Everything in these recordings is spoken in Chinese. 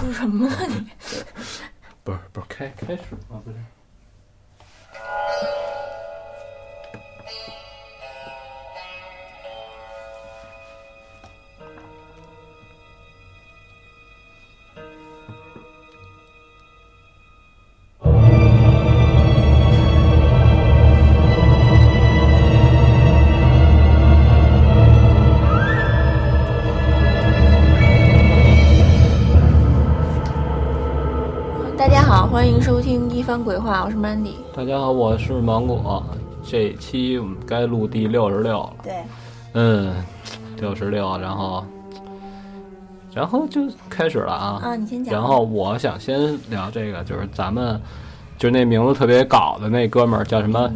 说什么呢你？不是不是开开始吗？不是。番鬼话，我是 Mandy。大家好，我是芒果。这期我们该录第六十六了。对，嗯，六十六，然后，然后就开始了啊。啊，你先讲。然后我想先聊这个，就是咱们，就是那名字特别搞的那哥们儿叫什么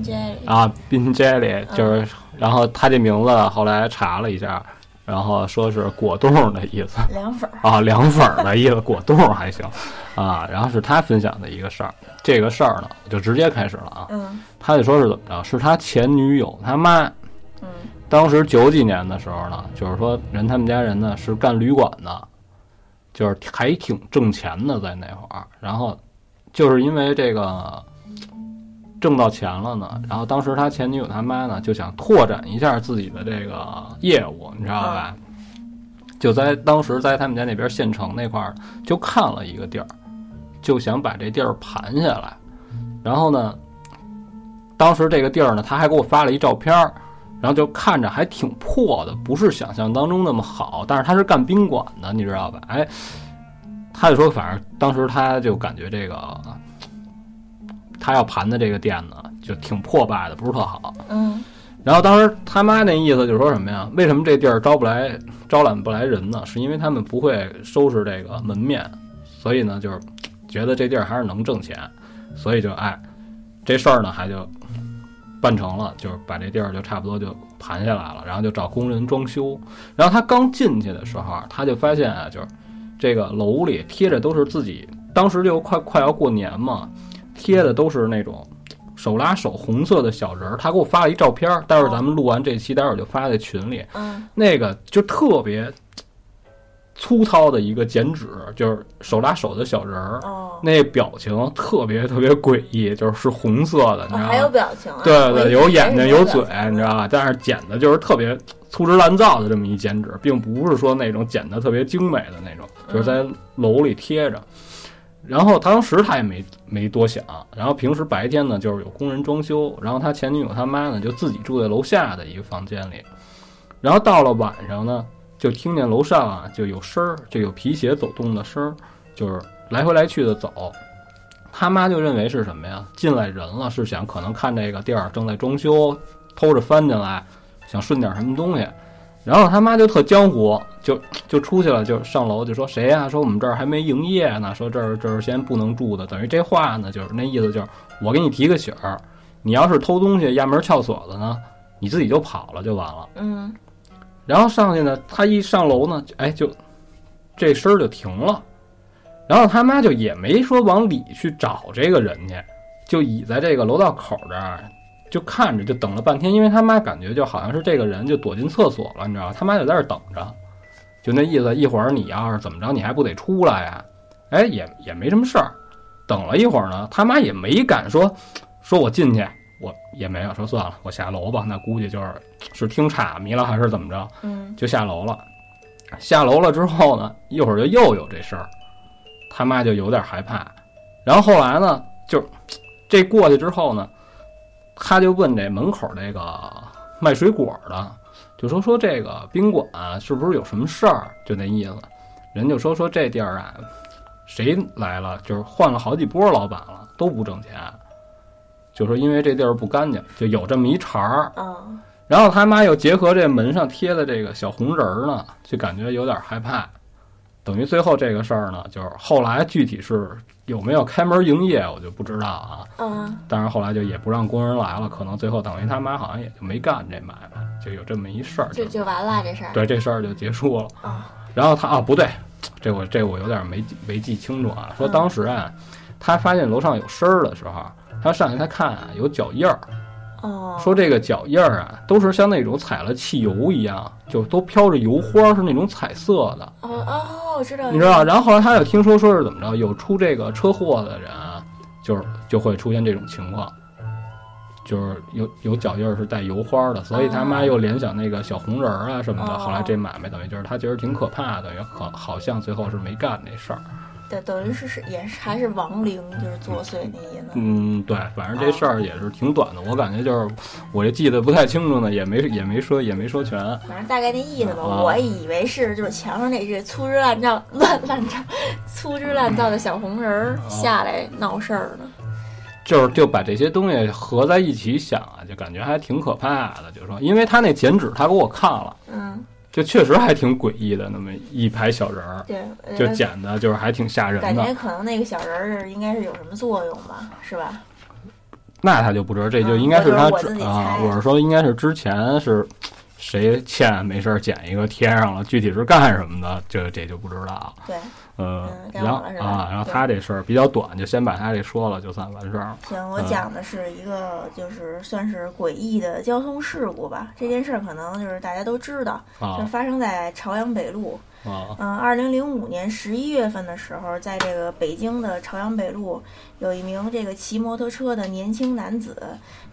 啊？Bin Jelly，就是，然后他这名字后来查了一下，然后说是果冻的意思凉粉儿。啊，凉粉儿的意思，果冻还行啊。然后是他分享的一个事儿，这个事儿呢，我就直接开始了啊。嗯他就说是怎么着，是他前女友他妈。嗯当时九几年的时候呢，就是说人他们家人呢是干旅馆的，就是还挺挣钱的在那会儿。然后就是因为这个挣到钱了呢，然后当时他前女友他妈呢就想拓展一下自己的这个业务，你知道吧？就在当时在他们家那边县城那块儿就看了一个地儿，就想把这地儿盘下来。然后呢，当时这个地儿呢，他还给我发了一照片儿，然后就看着还挺破的，不是想象当中那么好。但是他是干宾馆的，你知道吧？哎，他就说，反正当时他就感觉这个他要盘的这个店呢，就挺破败的，不是特好。嗯然后当时他妈那意思就是说什么呀？为什么这地儿招不来、招揽不来人呢？是因为他们不会收拾这个门面，所以呢，就是觉得这地儿还是能挣钱，所以就哎，这事儿呢还就办成了，就是把这地儿就差不多就盘下来了，然后就找工人装修。然后他刚进去的时候啊，他就发现啊，就是这个楼里贴着都是自己，当时就快快要过年嘛，贴的都是那种。手拉手红色的小人儿，他给我发了一照片儿，待会儿咱们录完这期，待会儿就发在群里。嗯那个就特别粗糙的一个剪纸，就是手拉手的小人儿，哦，那表情特别特别诡异，就是是红色的，你知道吗还有吗？表情啊？对对，有眼睛有嘴你知道吧？但是剪的就是特别粗制滥造的这么一剪纸，并不是说那种剪的特别精美的那种，就是在楼里贴着。然后当时他也没没多想，然后平时白天呢就是有工人装修，然后他前女友他妈呢就自己住在楼下的一个房间里，然后到了晚上呢就听见楼上啊就有声儿，就有皮鞋走动的声儿，就是来回来去的走。他妈就认为是什么呀？进来人了，是想可能看这个地儿正在装修，偷着翻进来，想顺点什么东西。然后他妈就特江湖，就就出去了，就上楼就说谁呀、说我们这儿还没营业呢，说这儿这儿先不能住的。等于这话呢，就是那意思就是我给你提个醒儿，你要是偷东西压门撬锁子呢，你自己就跑了就完了。嗯然后上去呢，他一上楼呢，哎，就这声儿就停了。然后他妈就也没说往里去找这个人去，就倚在这个楼道口这儿，就看着，就等了半天。因为他妈感觉就好像是这个人就躲进厕所了，你知道吗？他妈就在这儿等着，就那意思，一会儿你要是怎么着，你还不得出来呀？哎，也也没什么事儿。等了一会儿呢，他妈也没敢说，说我进去，我也没有说算了，我下楼吧。那估计就是是听岔迷了还是怎么着，嗯就下楼了。下楼了之后呢，一会儿就又有这事儿，他妈就有点害怕。然后后来呢，就 这过去之后呢，他就问这门口这个卖水果的，就说说这个宾馆是不是有什么事儿？就那意思。人就说说这地儿啊，谁来了就是换了好几波老板了，都不挣钱。就说因为这地儿不干净，就有这么一茬儿。啊然后他妈又结合这门上贴的这个小红人儿呢，就感觉有点害怕。等于最后这个事儿呢，就是后来具体是有没有开门营业，我就不知道啊。嗯但是后来就也不让工人来了，可能最后等于他妈好像也就没干这买卖，就有这么一事儿。就就完了这事儿。对这事儿就结束了。啊然后他啊不对，这我这我有点没没记清楚啊。说当时啊，他发现楼上有声儿的时候，他上去他看啊有脚印儿，哦，说这个脚印儿啊，都是像那种踩了汽油一样，就都飘着油花，是那种彩色的，哦哦，我知道，你知道？然后后来他又听说说是怎么着，有出这个车祸的人啊，就是就会出现这种情况，就是有有脚印儿是带油花的，所以他妈又联想那个小红人儿啊什么的。哦后来这买卖等于就是他觉得挺可怕的，等于好好像最后是没干那事儿。对，等于是是也是还是亡灵，就是作祟那意思。嗯，对，反正这事儿也是挺短的，我感觉就是我这记得不太清楚呢，也没也没说也没说全。反正大概那意思吧，啊我以为是就是墙上那只粗制滥造、乱滥造、粗制滥造的小红人儿啊下来闹事儿呢。就是就把这些东西合在一起想啊，就感觉还挺可怕的。就是说，因为他那剪纸他给我看了，嗯，就确实还挺诡异的，那么一排小人儿，对，呃就剪的就是还挺吓人的感觉。可能那个小人儿应该是有什么作用吧，是吧？那他就不知道，这就嗯应该是他啊，我是说应该是之前是谁欠没事儿捡一个贴上了，具体是干什么的，这这就不知道。对，呃，嗯然后啊，然后他这事儿比较短，就先把他这说了，就算完事儿了。行，我嗯讲的是一个就是算是诡异的交通事故吧。这件事儿可能就是大家都知道，是啊发生在朝阳北路。啊嗯，二零零五年十一月份的时候，在这个北京的朝阳北路，有一名这个骑摩托车的年轻男子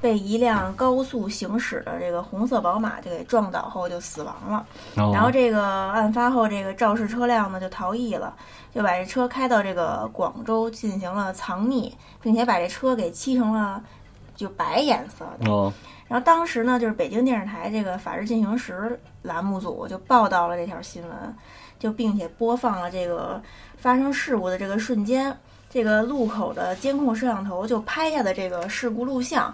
被一辆高速行驶的这个红色宝马就给撞倒后就死亡了。哦然后这个案发后，这个肇事车辆呢就逃逸了，就把这车开到这个广州进行了藏匿，并且把这车给漆成了就白颜色的。哦然后当时呢，就是北京电视台这个《法制进行时》栏目组就报道了这条新闻，就并且播放了这个发生事故的这个瞬间，这个路口的监控摄像头就拍下的这个事故录像。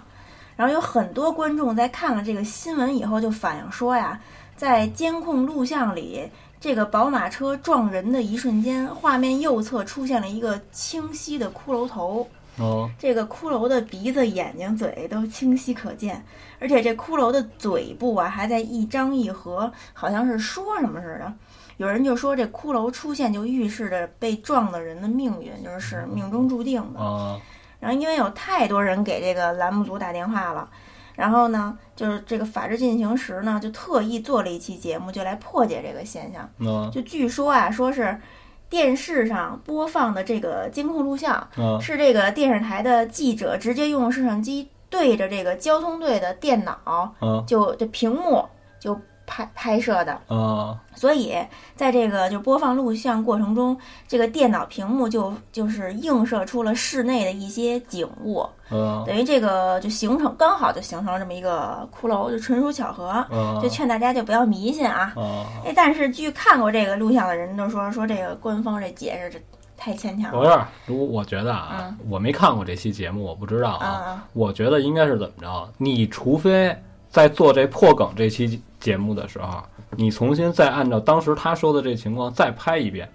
然后有很多观众在看了这个新闻以后就反映说呀，在监控录像里，这个宝马车撞人的一瞬间，画面右侧出现了一个清晰的骷髅头。哦这个骷髅的鼻子、眼睛、嘴都清晰可见，而且这骷髅的嘴部啊还在一张一合，好像是说什么似的。有人就说这骷髅出现就预示着被撞的人的命运，就是是命中注定的。啊然后因为有太多人给这个栏目组打电话了，然后呢，就是这个《法制进行时》呢就特意做了一期节目，就来破解这个现象。那就据说啊，说是电视上播放的这个监控录像。啊是这个电视台的记者直接用摄像机对着这个交通队的电脑，啊就这屏幕就拍拍摄的，啊所以在这个就播放录像过程中，这个电脑屏幕就就是映射出了室内的一些景物，嗯等于这个就形成刚好就形成了这么一个骷髅，就纯属巧合，嗯就劝大家就不要迷信啊。啊！哎，但是据看过这个录像的人都说说这个官方这解释这太牵强了不了。是，我我觉得啊，我没看过这期节目，我不知道啊。啊我觉得应该是怎么着？你除非在做这破梗这期节目的时候，你重新再按照当时他说的这情况再拍一遍，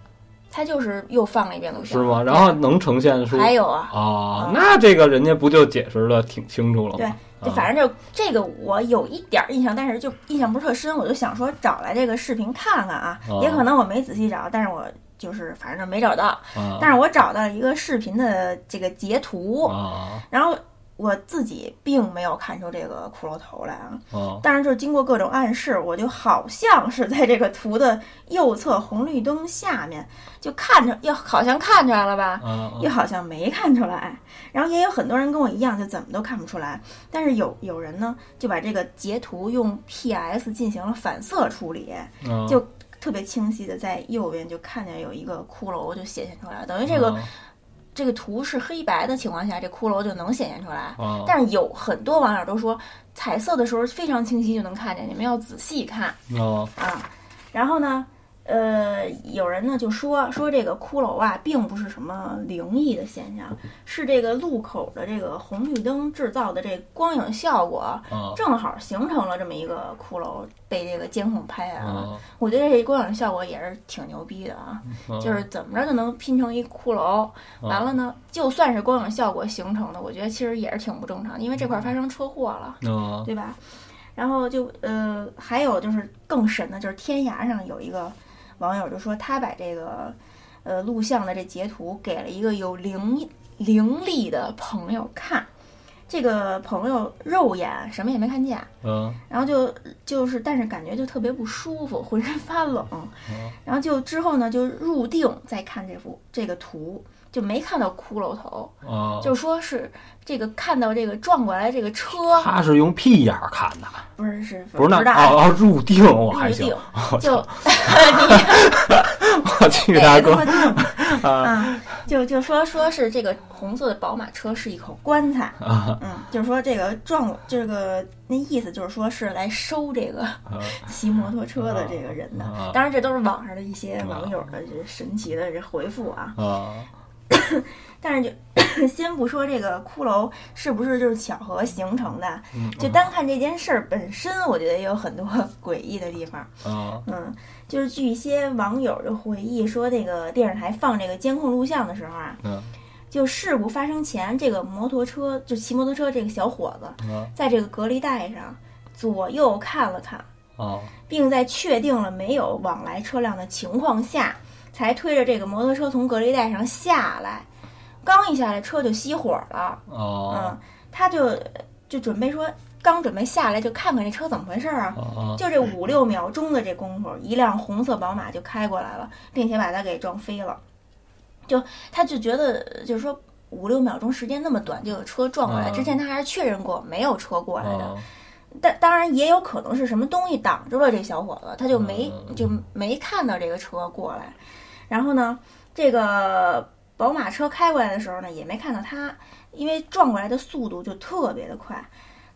他就是又放了一遍录像，是吗？然后能呈现出还有啊，啊，嗯。那这个人家不就解释的挺清楚了对吗？就啊反正就这个我有一点印象，但是就印象不是特深，我就想说找来这个视频看看啊，哦。也可能我没仔细找，但是我就是反正没找到，啊但是我找到了一个视频的这个截图，啊然后我自己并没有看出这个骷髅头来啊，啊但是就是经过各种暗示，我就好像是在这个图的右侧红绿灯下面，就看着，又好像看出来了吧，啊又好像没看出来。然后也有很多人跟我一样，就怎么都看不出来。但是有有人呢，就把这个截图用 PS 进行了反色处理，啊！就特别清晰的在右边就看见有一个骷髅就显现出来了，等于这个、啊这个图是黑白的情况下，这骷髅就能显现出来。啊但是有很多网友都说，彩色的时候非常清晰就能看见，你们要仔细看啊啊。然后呢，呃，有人呢就说说这个骷髅啊，并不是什么灵异的现象，是这个路口的这个红绿灯制造的这光影效果，啊正好形成了这么一个骷髅被这个监控拍下来了。啊！我觉得这光影效果也是挺牛逼的啊，就是怎么着就能拼成一骷髅。完了呢，就算是光影效果形成的，我觉得其实也是挺不正常的，因为这块儿发生车祸了，啊对吧？然后就呃，还有就是更神的，就是天涯上有一个网友就说他把这个呃录像的这截图给了一个有灵灵力的朋友看。这个朋友肉眼什么也没看见，嗯然后就就是，但是感觉就特别不舒服，浑身发冷。嗯然后就之后呢，就入定再看这幅这个图，就没看到骷髅头，啊，就说是这个看到这个撞过来这个车，他是用屁眼儿看的，不是是不是那哦哦入定我还入行定，就你 我去大哥啊啊，就就说说是这个红色的宝马车是一口棺材，啊嗯，就是说这个撞这个那意思就是说是来收这个啊 骑摩托车的这个人的啊，当然这都是网上的一些网友的这神奇的这回复啊。啊 但是就 先不说这个骷髅是不是就是巧合形成的，嗯就单看这件事儿本身，我觉得也有很多 诡异的地方。啊嗯，就是据一些网友的回忆说，这个电视台放这个监控录像的时候啊，嗯。就事故发生前，这个摩托车就骑摩托车这个小伙子，啊在这个隔离带上左右看了看，啊并在确定了没有往来车辆的情况下，才推着这个摩托车从隔离带上下来。刚一下来，车就熄火了。哦嗯，他就就准备说，刚准备下来就看看这车怎么回事儿啊。啊就这五六秒钟的这功夫，一辆红色宝马就开过来了，并且把他给撞飞了。就他就觉得，就是说五六秒钟时间那么短就有车撞过来，嗯之前他还是确认过没有车过来的。啊但当然也有可能是什么东西挡住了这小伙子，他就没嗯就没看到这个车过来。然后呢，这个宝马车开过来的时候呢，也没看到他，因为撞过来的速度就特别的快。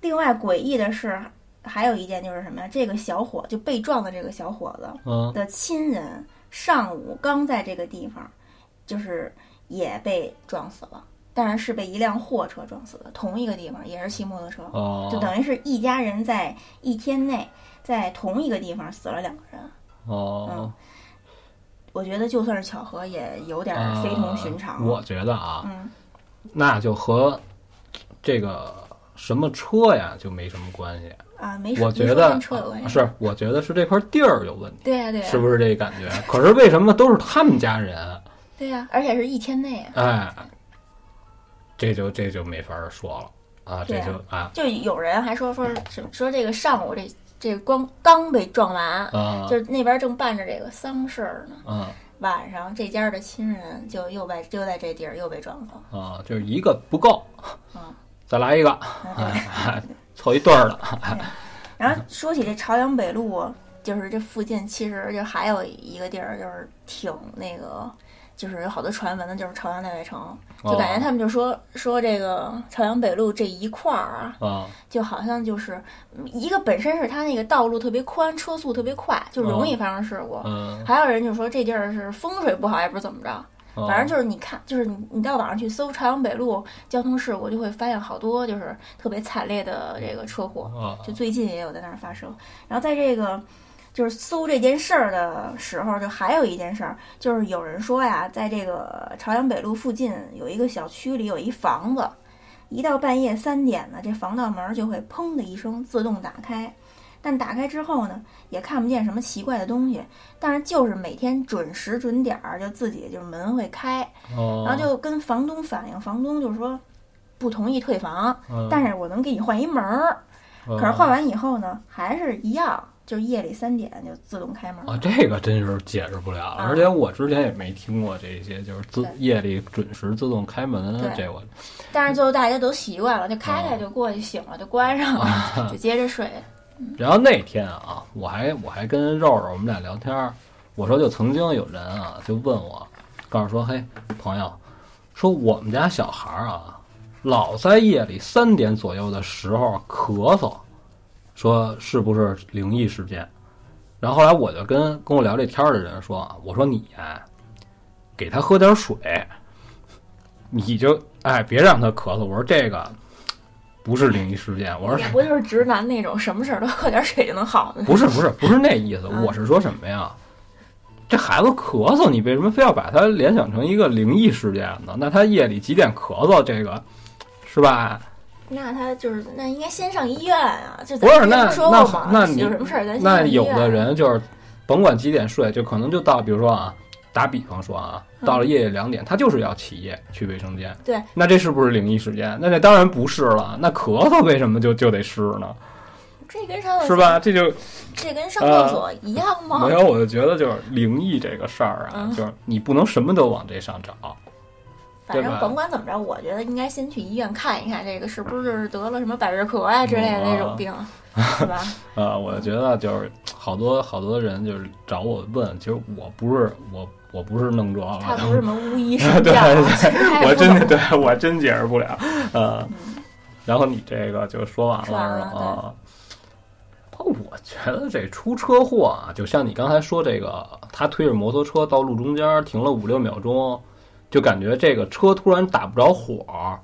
另外诡异的是，还有一件就是什么呀？这个小伙就被撞的这个小伙子嗯的亲人，上午刚在这个地方，就是也被撞死了，但是是被一辆货车撞死的，同一个地方，也是骑摩托车。哦就等于是一家人在一天内在同一个地方死了两个人。哦我觉得就算是巧合，也有点非同寻常。啊我觉得啊，嗯，那就和这个什么车呀就没什么关系。啊，没我觉得跟车有关系。是，我觉得是这块地儿有问题，对呀、对呀、是不是这感觉？可是为什么都是他们家人？对呀、而且是一天内啊。哎，这就这就没法儿说了啊，这就啊就有人还说说什么说这个上午这这个光刚被撞完，啊。就是那边正办着这个丧事儿呢，啊。晚上这家的亲人就又被就在这地儿又被撞死了。啊，就是一个不够嗯，再来一个，凑一对儿的，然后说起这朝阳北路，就是这附近其实就还有一个地儿，就是挺那个，就是有好多传闻的，就是朝阳大悦城，就感觉他们就说说这个朝阳北路这一块儿啊，啊就好像就是一个本身是它那个道路特别宽，车速特别快，就容易发生事故。嗯，还有人就说这地儿是风水不好，也不知怎么着，哦反正就是你看，就是你你到网上去搜朝阳北路交通事故，就会发现好多就是特别惨烈的这个车祸。啊就最近也有在那儿发生。然后在这个就是搜这件事儿的时候，就还有一件事儿，就是有人说呀，在这个朝阳北路附近有一个小区里有一房子，一到半夜三点呢，这防盗门就会砰的一声自动打开。但打开之后呢，也看不见什么奇怪的东西，但是就是每天准时准点儿就自己就是门会开，哦，然后就跟房东反映，房东就是说不同意退房，嗯但是我能给你换一门儿。可是换完以后呢，还是一样，就是夜里三点就自动开门。啊，这个真是解释不了，啊而且我之前也没听过这些，就是自夜里准时自动开门对，这我但是最后大家都习惯了，就开开就过去，醒了就关上了，就接着睡。然后那天啊，我还我还跟肉肉我们俩聊天儿，我说就曾经有人啊就问我，告诉说，嘿，朋友，说我们家小孩儿啊，老在夜里三点左右的时候咳嗽，说是不是灵异事件？然后后来我就跟跟我聊这天儿的人说啊，我说你呀、给他喝点水，你就哎别让他咳嗽。我说这个不是灵异事件，我说也不就是直男那种什么事儿都喝点水就能好的。不是不是不是那意思，嗯我是说什么呀？这孩子咳嗽，你为什么非要把他联想成一个灵异事件呢？那他夜里几点咳嗽，这个是吧？那他就是那应该先上医院啊！就不是那那？那你有什么事儿咱先那有的人就是甭管几点睡，就可能就到比如说啊，打比方说啊，到了夜里两点，他就是要起夜去卫生间。对，那这是不是灵异事件？那这当然不是了。那咳嗽为什么就就得湿呢？这跟上厕所是吧？这就这跟上厕所一样吗？没有，我就觉得就是灵异这个事儿啊，嗯就是你不能什么都往这上找。反正甭管怎么着，我觉得应该先去医院看一看，这个是不是得了什么百日咳呀之类的那种病，是吧？呃，我觉得就是好多好多人就是找我问，其实我不是我我不是弄这了，他不 是什么巫医 神对教啊，我真的的对我真解释不了。呃，然后你这个就说完了？啊。哦我觉得这出车祸啊，就像你刚才说这个，他推着摩托车到路中间停了五六秒钟，就感觉这个车突然打不着火，好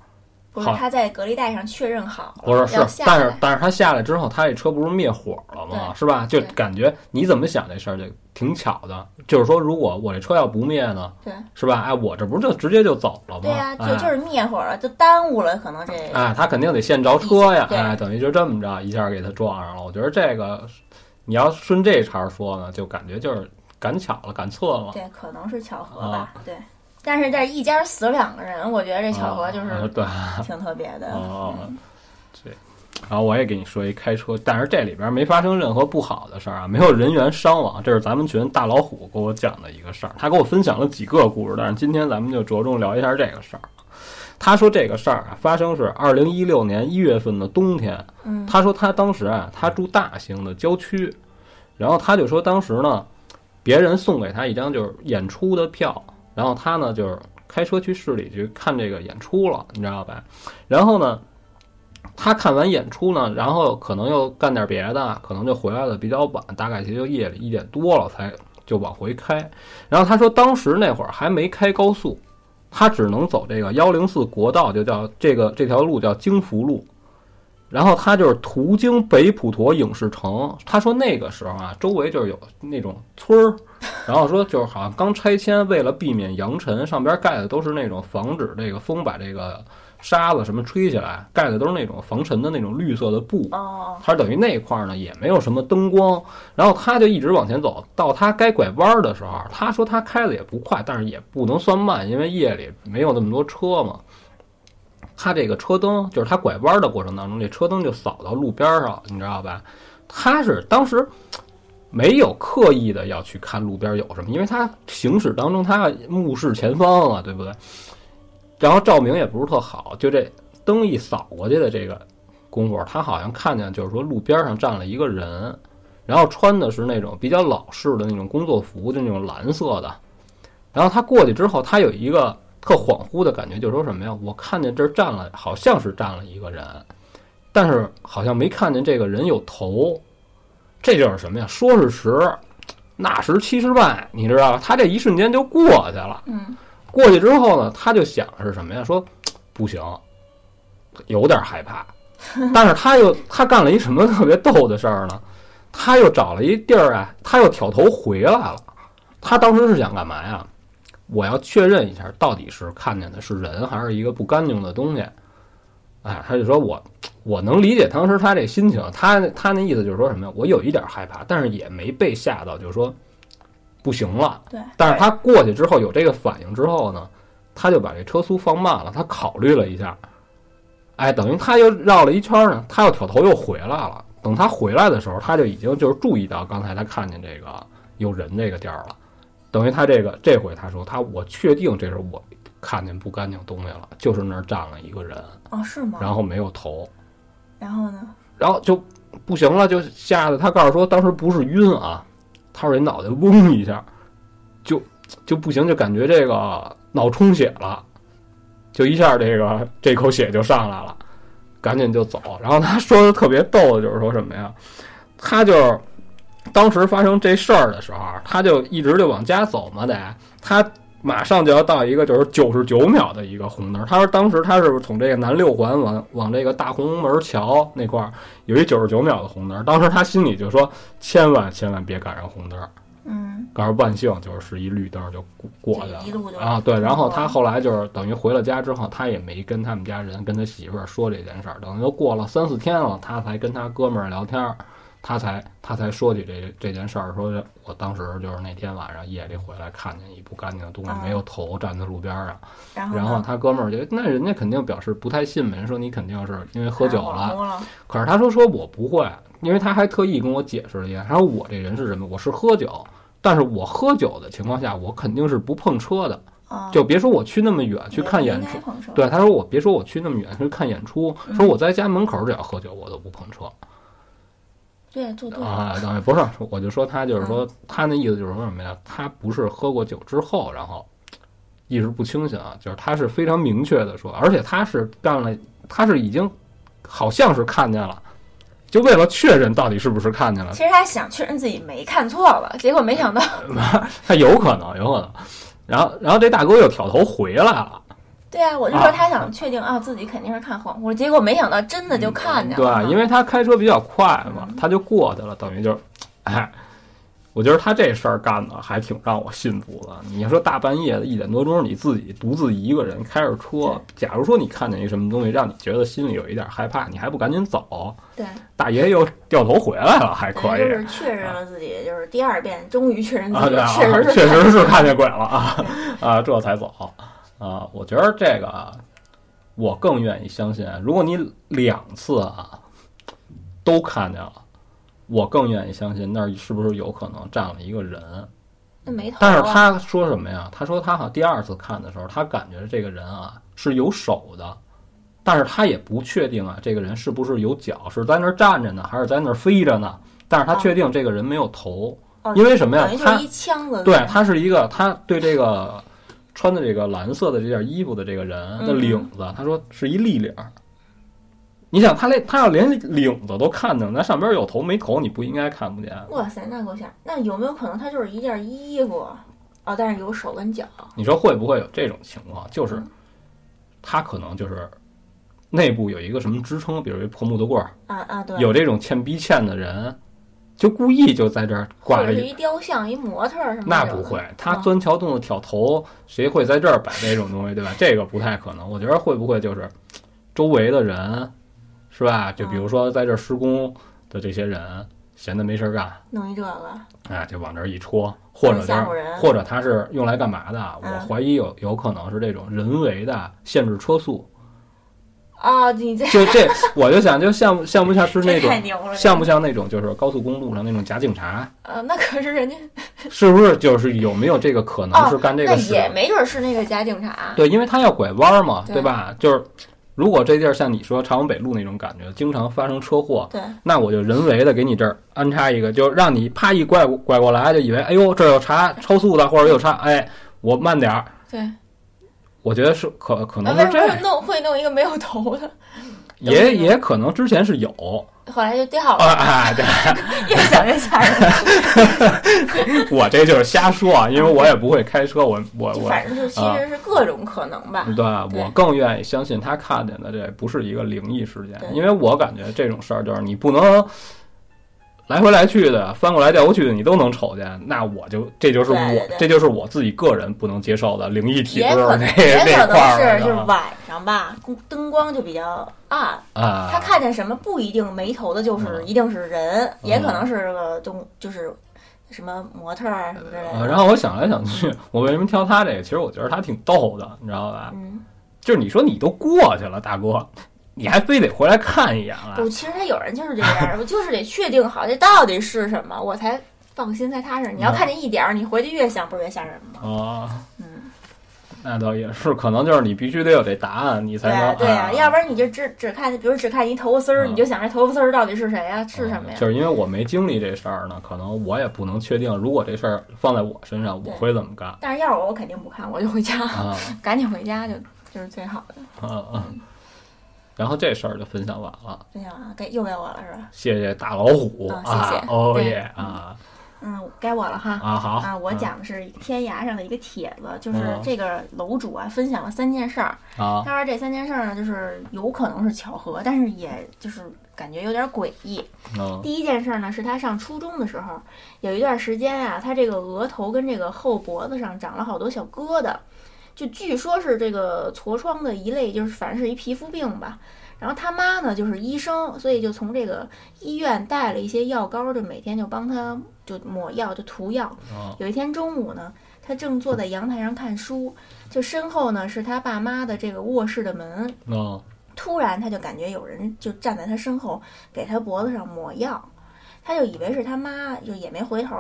不是他在隔离带上确认好了，不是是但是但是他下来之后，他这车不是灭火了吗？是吧？就感觉你怎么想这事儿就挺巧的，就是说如果我这车要不灭呢，对是吧？哎，我这不是就直接就走了吗？对呀、哎就就是灭火了，就耽误了可能这哎，他肯定得先着车呀，对哎，等于就这么着一下给他撞上了。我觉得这个你要顺这茬儿说呢，就感觉就是赶巧了，赶错了。对，可能是巧合啊吧，对。但是这一家死两个人，我觉得这巧合就啊是对挺特别的。哦嗯这，然后我也给你说一开车，但是这里边没发生任何不好的事儿啊，没有人员伤亡，这是咱们群大老虎给我讲的一个事儿。他给我分享了几个故事，但是今天咱们就着重聊一下这个事儿。他说这个事儿啊，发生是二零一六年一月份的冬天。嗯他说他当时啊，他住大兴的郊区，然后他就说当时呢，别人送给他一张就是演出的票，然后他呢就是开车去市里去看这个演出了，你知道吧？然后呢，他看完演出呢，然后可能又干点别的，可能就回来的比较晚，大概也就夜里一点多了才就往回开。然后他说当时那会儿还没开高速，他只能走这个幺零四国道，就叫这个这条路叫京福路。然后他就是途经北普陀影视城，他说那个时候啊，周围就是有那种村儿，然后说就是好像刚拆迁，为了避免扬尘，上边盖的都是那种防止这个风把这个沙子什么吹起来，盖的都是那种防尘的那种绿色的布。哦，他等于那块儿呢也没有什么灯光，然后他就一直往前走，到他该拐弯儿的时候，他说他开的也不快，但是也不能算慢，因为夜里没有那么多车嘛。他这个车灯就是他拐弯的过程当中，这车灯就扫到路边上，你知道吧？他是当时没有刻意的要去看路边有什么，因为他行驶当中他要目视前方啊，对不对？然后照明也不是特好，就这灯一扫过去的这个功夫，他好像看见就是说路边上站了一个人，然后穿的是那种比较老式的那种工作服，就那种蓝色的。然后他过去之后，他有一个特恍惚的感觉，就说什么呀？我看见这儿站了，好像是站了一个人，但是好像没看见这个人有头。这就是什么呀？说是十，那时七十败，你知道吧？他这一瞬间就过去了。嗯，过去之后呢，他就想是什么呀？说不行，有点害怕。但是他又他干了一什么特别逗的事儿呢？他又找了一地儿啊，他又挑头回来了。他当时是想干嘛呀？我要确认一下，到底是看见的是人还是一个不干净的东西。哎，他就说我我能理解当时他这心情，他他那意思就是说什么呀？我有一点害怕，但是也没被吓到，就是说不行了。对。但是他过去之后有这个反应之后呢，他就把这车速放慢了，他考虑了一下，哎，等于他又绕了一圈呢，他又挑头又回来了。等他回来的时候，他就已经就是注意到刚才他看见这个有人这个地儿了，等于他这个这回他说他我确定这是我看见不干净东西了，就是那儿站了一个人，哦，是吗？然后没有头，然后呢？然后就不行了，就吓得他告诉说当时不是晕啊，他说这脑袋嗡一下，就就不行，就感觉这个脑充血了，就一下这个这口血就上来了，赶紧就走。然后他说的特别逗的就是说什么呀？他就是当时发生这事儿的时候，他就一直就往家走嘛，得他。马上就要到一个就是九十九秒的一个红灯。他说当时他是从这个南六环往往这个大红门桥那块儿有一九十九秒的红灯。当时他心里就说千万千万别赶上红灯。嗯，告诉万幸就是是一绿灯就过过去了一路就啊。对，然后他哦后来就是等于回了家之后，他也没跟他们家人跟他媳妇儿说这件事儿，等于都过了三四天了，他才跟他哥们儿聊天儿，他才他才说起这这件事儿，说我当时就是那天晚上夜里回来看见一不干净的东西，啊没有头站在路边上，然后然后他哥们儿就那人家肯定表示不太信呗，人说你肯定是因为喝酒了，可是他说说我不会，因为他还特意跟我解释了一下，他说我这人是什么？我是喝酒，但是我喝酒的情况下，我肯定是不碰车的，啊，就别说我去那么远去看演出。对，他说我别说我去那么远去看演出，嗯说我在家门口只要喝酒，我都不碰车对，做对了，啊。不是，我就说他就是说他那意思就是说什么呀？他不是喝过酒之后，然后意识不清醒啊，就是他是非常明确的说，而且他是干了，他是已经好像是看见了，就为了确认到底是不是看见了，其实他想确认自己没看错了，结果没想到，他有可能，有可能。然后，然后这大哥又挑头回来了，对啊，我就说他想确定啊，自己肯定是看恍惚了，结果没想到真的就看见了，对，因为他开车比较快嘛嗯，他就过去了，等于就是，哎，我觉得他这事儿干的还挺让我信服的。你说大半夜的一点多钟，你自己独自一个人开着车，假如说你看见一什么东西，让你觉得心里有一点害怕，你还不赶紧走，对，大爷又掉头回来了，还可以。就是确认了自己，就是第二遍终于确认自啊，己确实是 确实是看见鬼了啊啊，这才走啊。我觉得这个啊我更愿意相信，如果你两次啊都看见了，我更愿意相信那儿是不是有可能站了一个人。那没头啊，但是他说什么呀？他说他好像第二次看的时候，他感觉这个人啊是有手的，但是他也不确定啊，这个人是不是有脚，是在那儿站着呢，还是在那儿飞着呢？但是他哦确定这个人没有头，哦因为什么呀他对，他是一个，他对这个穿的这个蓝色的这件衣服的这个人的嗯领子，他说是一立领儿。你想，他连他要连领子都看见，那上边有头没头，你不应该看不见？哇塞，那够吓！那有没有可能他就是一件衣服哦，但是有手跟脚？你说会不会有这种情况？就是嗯他可能就是内部有一个什么支撑，比如一破木头棍儿，啊啊，对，有这种欠逼欠的人，就故意就在这儿挂了一。雕像、一模特儿什么的。那不会，他啊钻桥洞的挑头，谁会在这儿摆这种东西，对吧？这个不太可能。我觉得会不会就是周围的人，是吧？就比如说在这儿施工的这些人，闲的没事儿干，弄一这个，哎，就往这儿一戳，或者就或者他是用来干嘛的？我嗯怀疑有有可能是这种人为的限制车速。啊，你这就这，我就想，就像不像不像是那种，像不像那种就是高速公路上那种假警察？呃，那可是人家 是不是就是有没有这个可能是干这个事？也没准是那个假警察。对，因为他要拐弯儿嘛，对对吧？就是如果这地儿像你说朝阳北路那种感觉，经常发生车祸，对，那我就人为的给你这儿安插一个，就让你啪一拐拐过来，就以为哎呦这有查超速的，或者有查，哎我慢点儿。对，我觉得是可可能是这样，弄会弄一个没有头的？也也可能之前是有，后来就掉了，啊哎对，越想越吓人。我这就是瞎说啊，因为我也不会开车，我我我。反正就其实是各种可能吧。对，对我更愿意相信他看见的这不是一个灵异事件，因为我感觉这种事儿就是你不能来回来去的、翻过来调过去的，你都能瞅见，那我就这就是我对对对这就是我自己个人不能接受的灵异体质也可能那那也可能块儿是就是晚上吧，灯灯光就比较暗，啊，他看见什么不一定没头的，就是嗯一定是人，也可能是个东，就是什么模特啊什么之类呃，的。然后我想来想去，我为什么挑他这个？其实我觉得他挺逗的，你知道吧？嗯，就是你说你都过去了，大哥，你还非得回来看一眼啊不，？其实他有人就是这样，我就是得确定好这到底是什么，我才放心才踏实。你要看见一点儿，你回去越想不是越吓人吗？哦，嗯，那倒也是，可能就是你必须得有这答案，你才能对呀要不然你就只只看，比如只看一头发丝儿，嗯你就想这头发丝儿到底是谁呀？是什么呀？就是因为我没经历这事儿呢，可能我也不能确定，如果这事儿放在我身上，我会怎么干但是要是我，我肯定不看，我就回家，啊？赶紧回家就就是最好的。嗯嗯。然后这事儿就分享完了，分享完了，该又该我了是吧？谢谢大老虎啊谢谢啊，哦耶啊。嗯，该我了哈。啊好。啊，我嗯。讲的是天涯上的一个帖子，就是嗯。这个楼主啊分享了三件事儿。啊。他说这三件事儿呢，就是有可能是巧合，但是也就是感觉有点诡异。嗯。第一件事儿呢，是他上初中的时候，有一段时间啊，他这个额头跟这个后脖子上长了好多小疙瘩，就据说是这个痤疮的一类，就是反正是一皮肤病吧。然后他妈呢就是医生，所以就从这个医院带了一些药膏，就每天就帮他就抹药，就涂药。啊有一天中午呢，他正坐在阳台上看书，就身后呢是他爸妈的这个卧室的门。啊突然他就感觉有人就站在他身后，给他脖子上抹药，他就以为是他妈，就也没回头，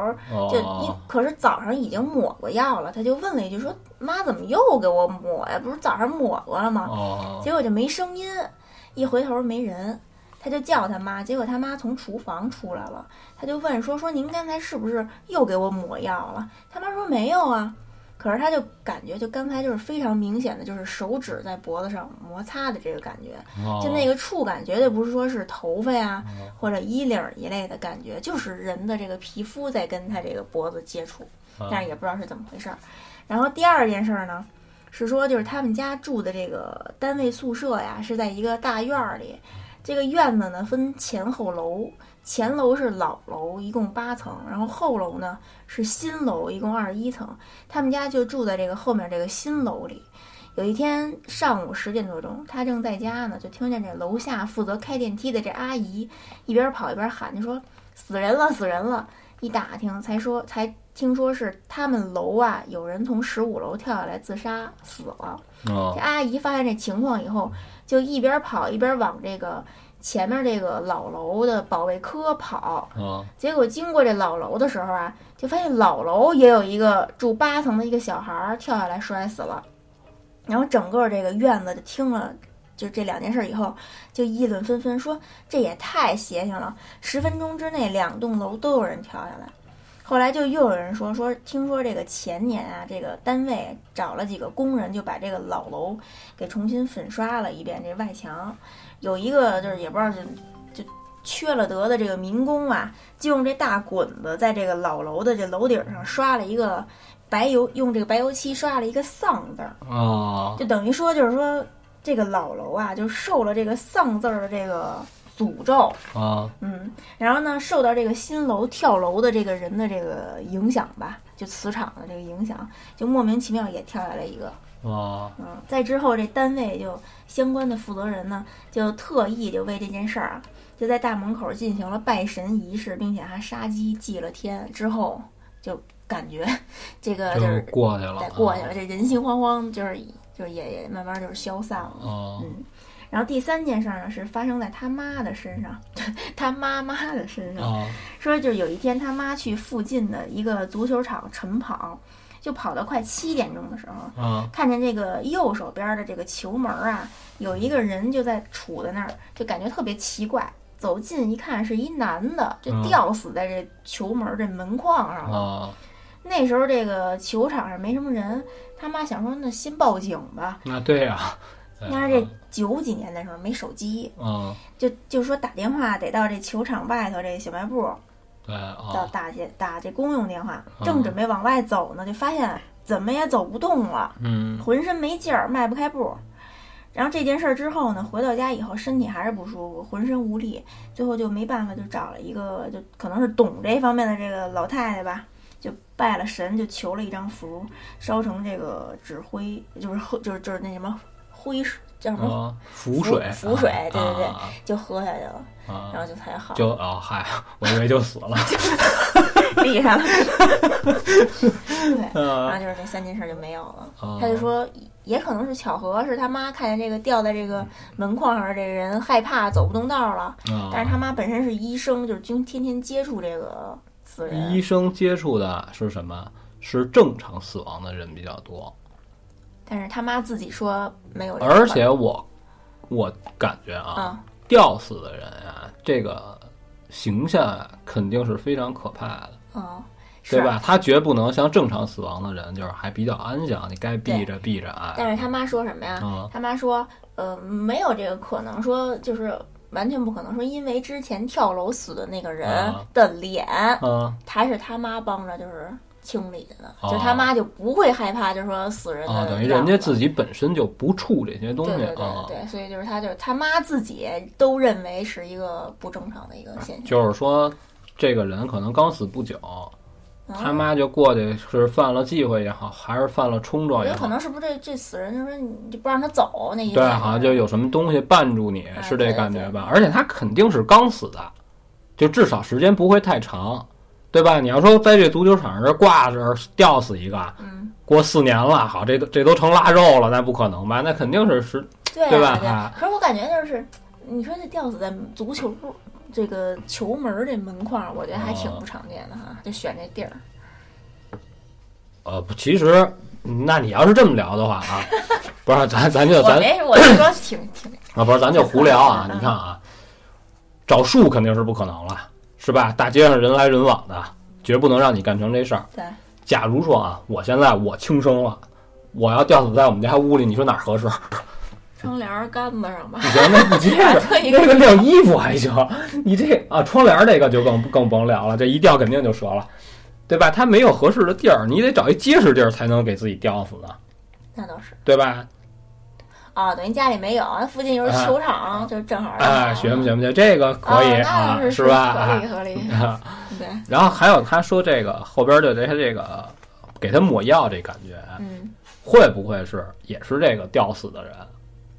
就一哦可是早上已经抹过药了，他就问了一句说：“妈，怎么又给我抹呀？不是早上抹过了吗？”哦结果就没声音，一回头没人，他就叫他妈，结果他妈从厨房出来了，他就问说说您刚才是不是又给我抹药了？他妈说没有啊，可是他就感觉就刚才就是非常明显的就是手指在脖子上摩擦的这个感觉，哦就那个触感绝对不是说是头发呀或者衣领儿一类的感觉，就是人的这个皮肤在跟他这个脖子接触。啊但是也不知道是怎么回事儿。然后第二件事儿呢，是说就是他们家住的这个单位宿舍呀，是在一个大院儿里。这个院子呢分前后楼，前楼是老楼，一共八层，然后后楼呢是新楼，一共二十一层。他们家就住在这个后面这个新楼里。有一天上午十点多钟，他正在家呢，就听见这楼下负责开电梯的这阿姨一边跑一边喊，就说：“死人了，死人了！”一打听才说，才听说是他们楼啊有人从十五楼跳下来自杀死了。哦这阿姨发现这情况以后，就一边跑一边往这个前面这个老楼的保卫科跑。哦结果经过这老楼的时候啊，就发现老楼也有一个住八层的一个小孩儿跳下来摔死了。然后整个这个院子就听了就这两件事以后，就议论纷纷，说这也太邪性了！十分钟之内，两栋楼都有人跳下来。后来就又有人说说，听说这个前年啊，这个单位找了几个工人，就把这个老楼给重新粉刷了一遍，这外墙有一个就是也不知道是就缺了德的这个民工啊，就用这大滚子在这个老楼的这楼顶上刷了一个白油，用这个白油漆刷了一个丧字儿。哦就等于说，就是说这个老楼啊，就受了这个丧字儿的这个诅咒，啊嗯，然后呢，受到这个新楼跳楼的这个人的这个影响吧，就磁场的这个影响，就莫名其妙也跳下来一个，哦嗯，在之后这单位就相关的负责人呢，就特意就为这件事儿啊，就在大门口进行了拜神仪式，并且还杀鸡祭了天，之后就感觉 这个就就是过去了在过去了，这人心惶惶，就是就是也也慢慢就是消散了。哦嗯，然后第三件事儿呢是发生在他妈的身上，他妈妈的身上。哦说就是有一天他妈去附近的一个足球场晨跑，就跑到快七点钟的时候，啊看见这个右手边的这个球门啊，有一个人就在杵在那儿，就感觉特别奇怪。走近一看，是一男的，就嗯吊死在这球门这门框上了。啊那时候这个球场上没什么人，他妈想说那先报警吧。那对呀，对那是这九几年的时候没手机，嗯就就说打电话得到这球场外头这小卖部，对到啊打这打这公用电话，嗯。正准备往外走呢，就发现怎么也走不动了，嗯。浑身没劲儿，迈不开步。然后这件事儿之后呢，回到家以后身体还是不舒服，浑身无力，最后就没办法，就找了一个就可能是懂这方面的这个老太太吧，就拜了神，就求了一张符，烧成这个纸灰，就是喝就是就是那什么灰水叫什么，啊浮水浮水对对对啊就喝下去了，啊然后就才好。就啊嗨，我以为就死了 立上了。对，然啊后就是这三件事就没有了。啊他就说，也可能是巧合，是他妈看见这个吊在这个门框上的这个人害怕走不动道了，啊但是他妈本身是医生，就是经天天接触这个死人医。生接触的是什么？是正常死亡的人比较多，但是他妈自己说没有而且我我感觉啊，啊，吊死的人啊，这个形象啊，肯定是非常可怕的，嗯，是对吧？他绝不能像正常死亡的人，就是还比较安详，你该避着避着啊。但是他妈说什么呀？嗯他妈说，呃，没有这个可能，说就是完全不可能，说因为之前跳楼死的那个人啊的脸，嗯还是他妈帮着就是清理的就他妈就不会害怕，就是说死人的啊，等于人家自己本身就不触这些东西对对对啊。对，所以就是他就是他妈自己都认为是一个不正常的一个现象。就是说，这个人可能刚死不久，啊他妈就过去是犯了忌讳也好，还是犯了冲撞也好有可，能是不是这这死人就说你就不让他走那意思？对，好像就有什么东西绊住你，哎是这感觉吧？而且他肯定是刚死的，就至少时间不会太长，对吧？你要说在这足球场上这挂着吊死一个，嗯，过四年了，好，这都这都成腊肉了，那不可能吧？那肯定是是对对吧。可是我感觉就是，你说这吊死在足球这个球门这门框，我觉得还挺哦不常见的哈，就选这地儿。呃，其实，嗯那你要是这么聊的话啊，不是咱咱就咱我没，我就说挺挺啊，不是咱就胡聊啊！嗯你看啊，找树肯定是不可能了，是吧？大街上人来人往的，绝不能让你干成这事儿。对。假如说啊，我现在我轻生了，我要吊死在我们家屋里，你说哪儿合适？窗帘儿杆子上吧你。觉得那不结实？那个晾衣服还行，你这啊窗帘这个就更更甭聊了，这一吊肯定就折了，对吧？它没有合适的地儿，你得找一结实地儿才能给自己吊死呢，那倒是对吧？啊，等于家里没有，附近有球场，就正好。啊，学不学不学？这个可以是吧？合理合理。啊，对，然后还有他说这个后边就这他这个给他抹药这感觉，嗯，会不会是也是这个吊死的人？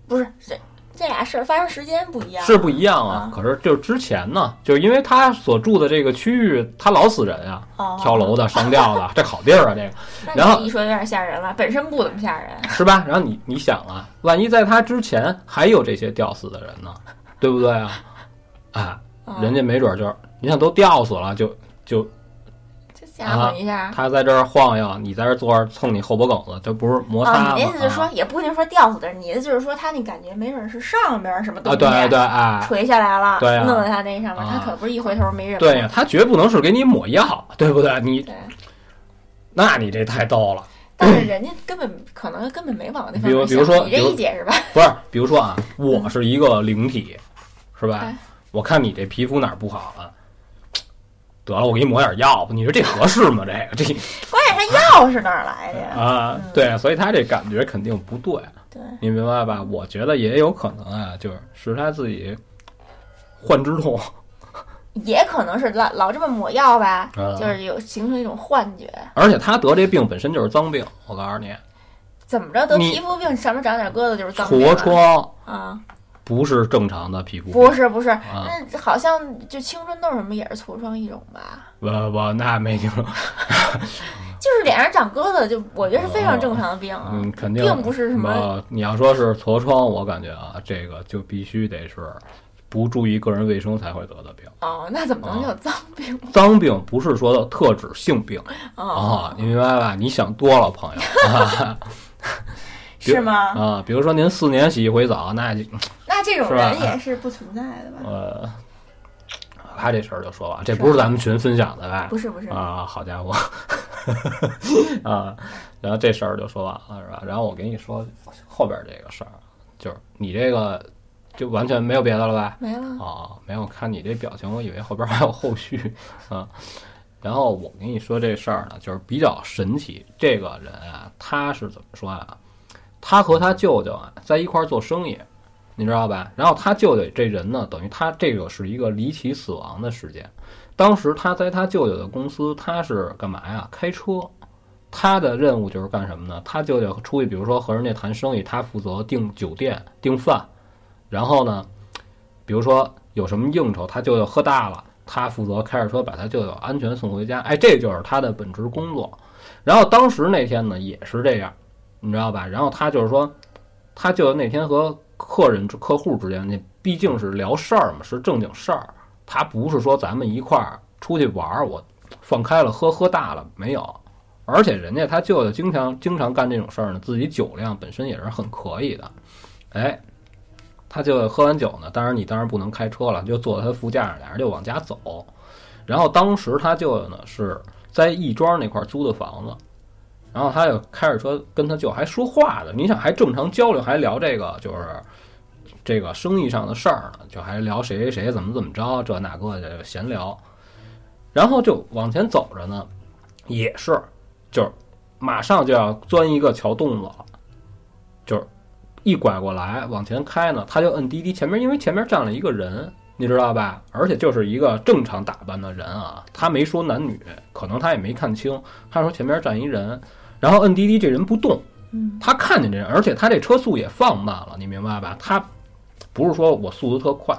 不是这这俩事儿发生时间不一样，是不一样啊啊。可是就是之前呢，就是因为他所住的这个区域，他老死人啊，哦跳楼的、上吊的，这好地儿啊，这个然后你一说有点吓人了，本身不怎么吓人。是吧？然后你你想啊，万一在他之前还有这些吊死的人呢，对不对啊？啊，啊人家没准就是你想都吊死了，就就就吓唬一下。他在这儿晃悠，你在这儿坐着蹭你后脖梗子，这不是摩擦？你的意思就是说，啊也不一定说吊死的人，你的就是说他那感觉没准是上边什么东啊，西对对哎，垂下来了，弄在他那上面，他啊可不是一回头没人。对呀，他绝不能是给你抹药，对不对？你对，那你这太逗了，但是人家根本可能根本没往那方比如面比如说你这一解释吧，不是？比如说啊，我是一个灵体，是吧哎？我看你这皮肤哪儿不好了，得了，我给你抹点药吧。你说这合适吗？这个这关键他药是哪儿来的呀？啊，对，所以他这感觉肯定不对，对，你明白吧？我觉得也有可能啊，就是是他自己幻肢痛，也可能是老老这么抹药吧，啊就是有形成一种幻觉。而且他得这病本身就是脏病，我告诉你，怎么着得你皮肤病，上面长点疙瘩就是脏病痤啊疮啊？不是正常的皮肤病，不是不是，啊，那好像就青春痘什么也是痤疮一种吧？不不，那没听。说，就是脸上长疙瘩，就我觉得是非常正常的病啊，嗯，肯定。并不是什么呃你要说是痤疮，我感觉啊，这个就必须得是不注意个人卫生才会得的病。哦，那怎么能叫脏病？脏病不是说的特指性病。哦。啊，你明白吧？你想多了，朋友。啊 是吗？啊！比如说您四年洗一回澡，那就那这种人也是不存在的吧？呃，他这事儿就说完，这不是咱们群分享的吧？不是不是，啊，好家伙 啊！然后这事儿就说完了是吧？然后我给你说后边这个事儿，就是你这个就完全没有别的了吧？没了。啊，没有看你这表情，我以为后边还有后续啊。然后我跟你说这事儿呢，就是比较神奇。这个人啊，他是怎么说啊？他和他舅舅啊在一块儿做生意，你知道吧？然后他舅舅这人呢，等于他这个是一个离奇死亡的事件。当时他在他舅舅的公司，他是干嘛呀？开车。他的任务就是干什么呢？他舅舅出去，比如说和人家谈生意，他负责订酒店、订饭，然后呢，比如说有什么应酬，他舅舅喝大了，他负责开着车把他舅舅安全送回家。哎，这就是他的本职工作。然后当时那天呢也是这样，你知道吧？然后他就是说，他舅舅那天和客人、客户之间，那毕竟是聊事儿嘛，是正经事儿。他不是说咱们一块儿出去玩儿，我放开了喝，喝大了没有。而且人家他舅舅经常经常干这种事儿呢，自己酒量本身也是很可以的。哎，他舅舅喝完酒呢，当然你当然不能开车了，就坐在他副驾上，俩人就往家走。然后当时他舅舅呢是在亦庄那块租的房子，然后他就开着车跟他舅还说话呢。你想还正常交流，还聊这个就是这个生意上的事儿呢，就还聊谁谁谁怎么怎么着，这那个的闲聊。然后就往前走着呢，也是就是马上就要钻一个桥洞子了，就是一拐过来往前开呢，他就摁滴滴，前面因为前面站了一个人，你知道吧？而且就是一个正常打扮的人啊，他没说男女，可能他也没看清，他说前面站一人，然后摁滴滴，这人不动，嗯他看见这人，而且他这车速也放慢了，你明白吧？他不是说我速度特快，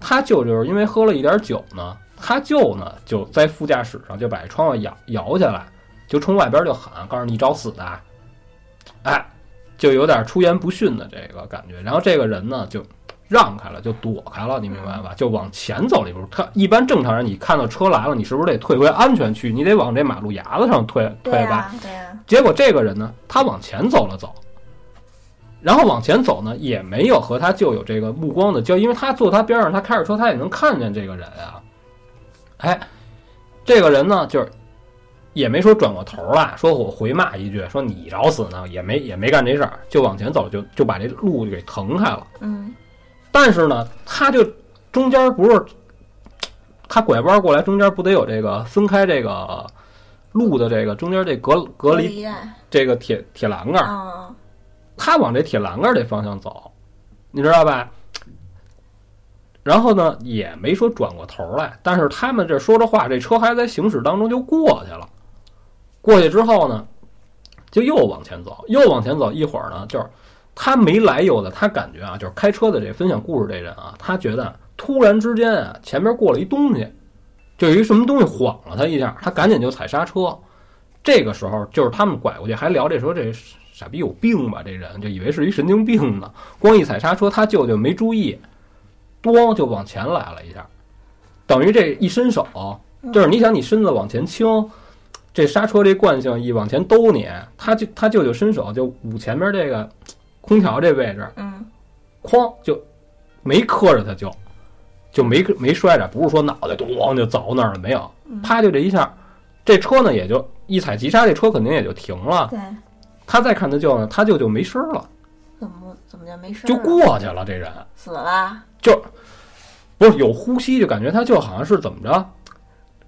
他就就是因为喝了一点酒呢，他就呢就在副驾驶上就把窗户摇摇下来，就冲外边就喊，告诉你找死的，哎，就有点出言不逊的这个感觉。然后这个人呢就让开了，就躲开了，你明白吧？就往前走了一步。他一般正常人，你看到车来了，你是不是得退回安全区？你得往这马路牙子上退退吧？对呀对呀，结果这个人呢，他往前走了走，然后往前走呢，也没有和他就有这个目光的交，因为他坐他边上，他开着车，他也能看见这个人啊。哎，这个人呢，就是也没说转过头来说我回骂一句，说你找死呢，也没也没干这事儿，就往前走，就就把这路给腾开了。嗯但是呢，他就中间不是他拐弯过来，中间不得有这个分开这个路的这个中间这隔隔离这个铁铁栏杆儿，啊，他往这铁栏杆儿这方向走，你知道吧？然后呢，也没说转过头来，但是他们这说着话，这车还在行驶当中就过去了。过去之后呢，就又往前走，又往前走，一会儿呢，就是他没来由的，他感觉啊，就是开车的这分享故事这人啊，他觉得突然之间啊，前面过了一东西，就有一什么东西晃了他一下，他赶紧就踩刹车。这个时候就是他们拐过去还聊这说这傻逼有病吧？这人就以为是一神经病呢，光一踩刹车，他舅舅没注意，咣就往前来了一下，等于这一伸手，就是你想你身子往前倾，这刹车这惯性一往前兜你，他就他舅舅伸手就捂前面这个空调这位置，嗯哐就没磕着他就，就没没摔着，不是说脑袋咣就凿那儿了，没有，嗯，啪就这一下，这车呢也就一踩急刹，这车肯定也就停了。对，他再看他舅呢，他舅就没声儿了，怎么怎么就没事儿就过去了。这人死了？就不是有呼吸，就感觉他就好像是怎么着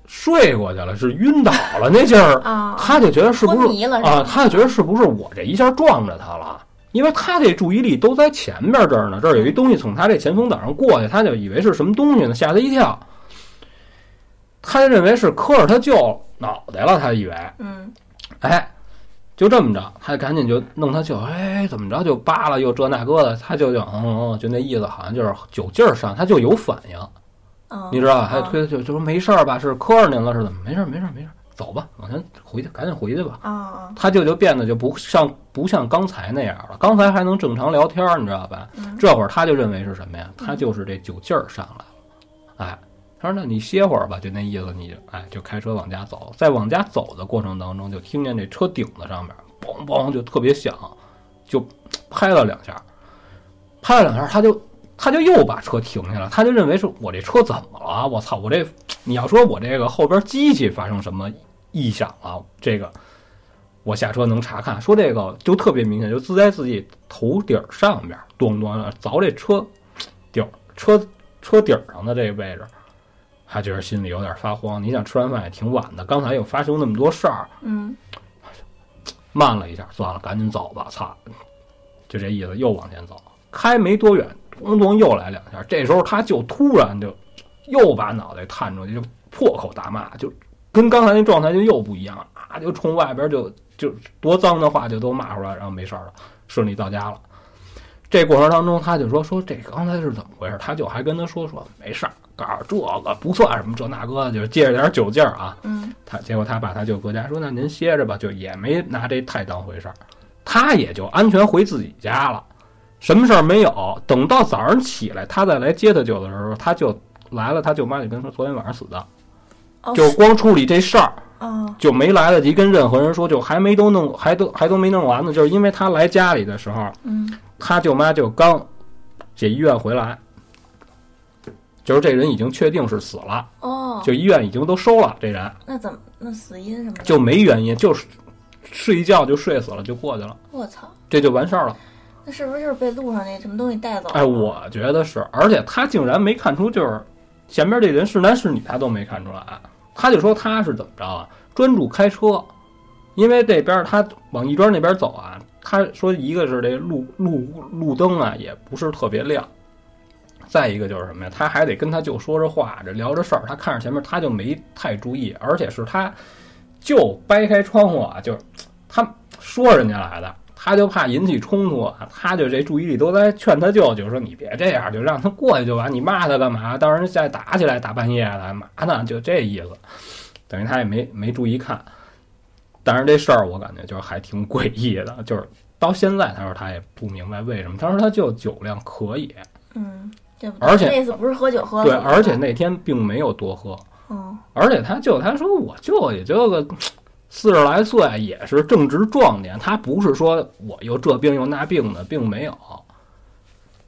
睡过去了，是晕倒了那劲儿，啊，他就觉得是不是啊？他就觉得是不是我这一下撞着他了？因为他这注意力都在前面这儿呢，这儿有一东西从他这前风挡上过去，他就以为是什么东西呢，吓他一跳。他就认为是磕着他舅脑袋了，他以为，嗯哎，就这么着，他赶紧就弄他舅，哎，怎么着就扒拉又这那个的，他舅舅嗯嗯，就那意思，好像就是酒劲儿上，他就有反应，嗯，你知道吧？还推他就就说没事儿吧，是磕着您了是怎么？没事儿没事儿没事儿，走吧，往前回去，赶紧回去吧。啊啊，他舅舅变得就不像不像刚才那样了，刚才还能正常聊天儿，你知道吧？嗯这会儿他就认为是什么呀？他就是这酒劲儿上来了，哎，他说那你歇会儿吧，就那意思，你就哎就开车往家走，在往家走的过程当中，就听见这车顶子上面嘣嘣就特别响，就拍了两下，拍了两下，他就他就又把车停下了，他就认为是我这车怎么了？我操，我这你要说我这个后边机器发生什么异响了，这个。我下车能查看，说这个就特别明显，就自在自己头顶上边，咚咚的凿这车顶车车顶上的这个位置，他觉得心里有点发慌。你想吃完饭也挺晚的，刚才又发生那么多事儿，嗯慢了一下，算了，赶紧走吧，操，就这意思，又往前走，开没多远，咚咚又来两下，这时候他就突然就又把脑袋探出去，就破口大骂，就跟刚才那状态就又不一样了啊，就冲外边就就多脏的话就都骂出来，然后没事儿了，顺利到家了。这过程当中，他就说说这刚才是怎么回事？他就还跟他说说没事儿，告诉这个不算什么这那个的，就是借着点酒劲儿啊。嗯他结果他把他舅搁家说：“那您歇着吧。”就也没拿这太当回事儿，他也就安全回自己家了，什么事儿没有。等到早上起来，他再来接他舅的时候，他就来了，他舅妈就跟他说昨天晚上死的，哦就光处理这事儿，哦就没来得及跟任何人说，就还没都弄，还都还都没弄完呢。就是因为他来家里的时候，嗯他舅妈就刚这医院回来，就是这人已经确定是死了，哦，就医院已经都收了这人。那怎么那死因什么？就没原因，就是睡一觉就睡死了，就过去了，我操，这就完事儿了。那是不是就是被路上那什么东西带走了？哎，我觉得是，而且他竟然没看出，就是前面这人是男是女，他都没看出来。他就说他是怎么着啊？专注开车，因为这边他往亦庄那边走啊，他说一个是这路路路灯啊也不是特别亮，再一个就是什么呀？他还得跟他舅说着话，这聊着事儿，他看着前面他就没太注意，而且是他舅掰开窗户啊，就是他说人家来的，他就怕引起冲突啊，他就这注意力都在劝他舅舅说你别这样，就让他过去就完，你骂他干嘛？到时候再打起来，大半夜的嘛呢？就这意思，等于他也没没注意看。但是这事儿我感觉就是还挺诡异的，就是到现在他说他也不明白为什么，他说他舅酒量可以，嗯，对不而且那次不是喝酒喝对，而且那天并没有多喝，嗯而且他舅他说我舅也就个四十来岁，也是正值壮年，他不是说我又这病又那病的，并没有。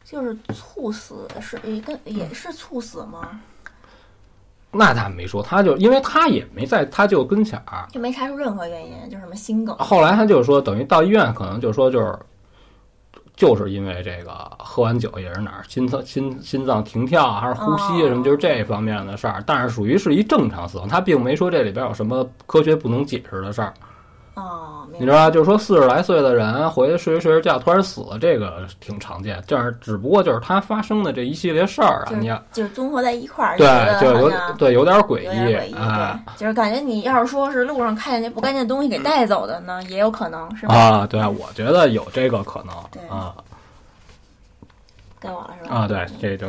就是猝死是也跟也是猝死吗？那他没说，他就因为他也没在他舅跟前儿，就没查出任何原因，就什么心梗。后来他就说，等于到医院可能就说就是。就是因为这个喝完酒也是哪儿心脏心心脏停跳还是呼吸什么，就是这方面的事儿，但是属于是一正常死亡，他并没说这里边有什么科学不能解释的事儿。哦，你知道吧？就是说四十来岁的人回去睡着睡着觉突然死了，这个挺常见。就是只不过就是他发生的这一系列事儿啊，你要就是综合在一块儿，对就有对有点诡有点诡异，啊对，就是感觉你要是说是路上看见那不干净的东西给带走的呢，也有可能是吧？啊！对，我觉得有这个可能对啊该我了是吧？啊！对，这就。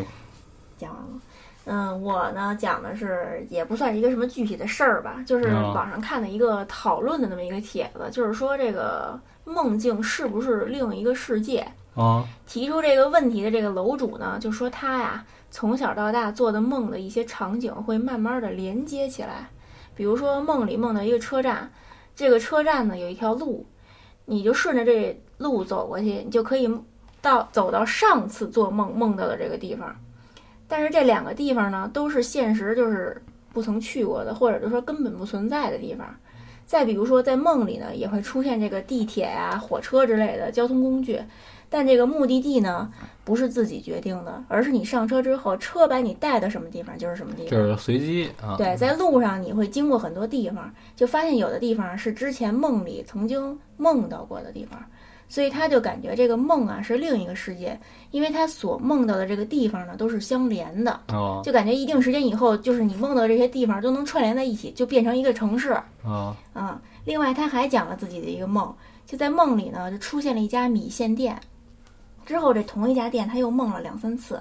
嗯，我呢讲的是也不算是一个什么具体的事儿吧，就是嗯网上看的一个讨论的那么一个帖子，就是说这个梦境是不是另一个世界？啊提出这个问题的这个楼主呢，就说他呀从小到大做的梦的一些场景会慢慢的连接起来，比如说梦里梦到一个车站，这个车站呢有一条路，你就顺着这路走过去，你就可以到走到上次做梦梦到的这个地方。但是这两个地方呢，都是现实就是不曾去过的，或者就说根本不存在的地方。再比如说，在梦里呢，也会出现这个地铁呀、火车之类的交通工具，但这个目的地呢，不是自己决定的，而是你上车之后，车把你带到什么地方就是什么地方。就是随机啊。对，在路上你会经过很多地方，就发现有的地方是之前梦里曾经梦到过的地方，所以他就感觉这个梦啊是另一个世界，因为他所梦到的这个地方呢都是相连的，哦就感觉一定时间以后，就是你梦到这些地方都能串联在一起，就变成一个城市。啊嗯，另外他还讲了自己的一个梦，就在梦里呢，就出现了一家米线店。之后这同一家店他又梦了两三次，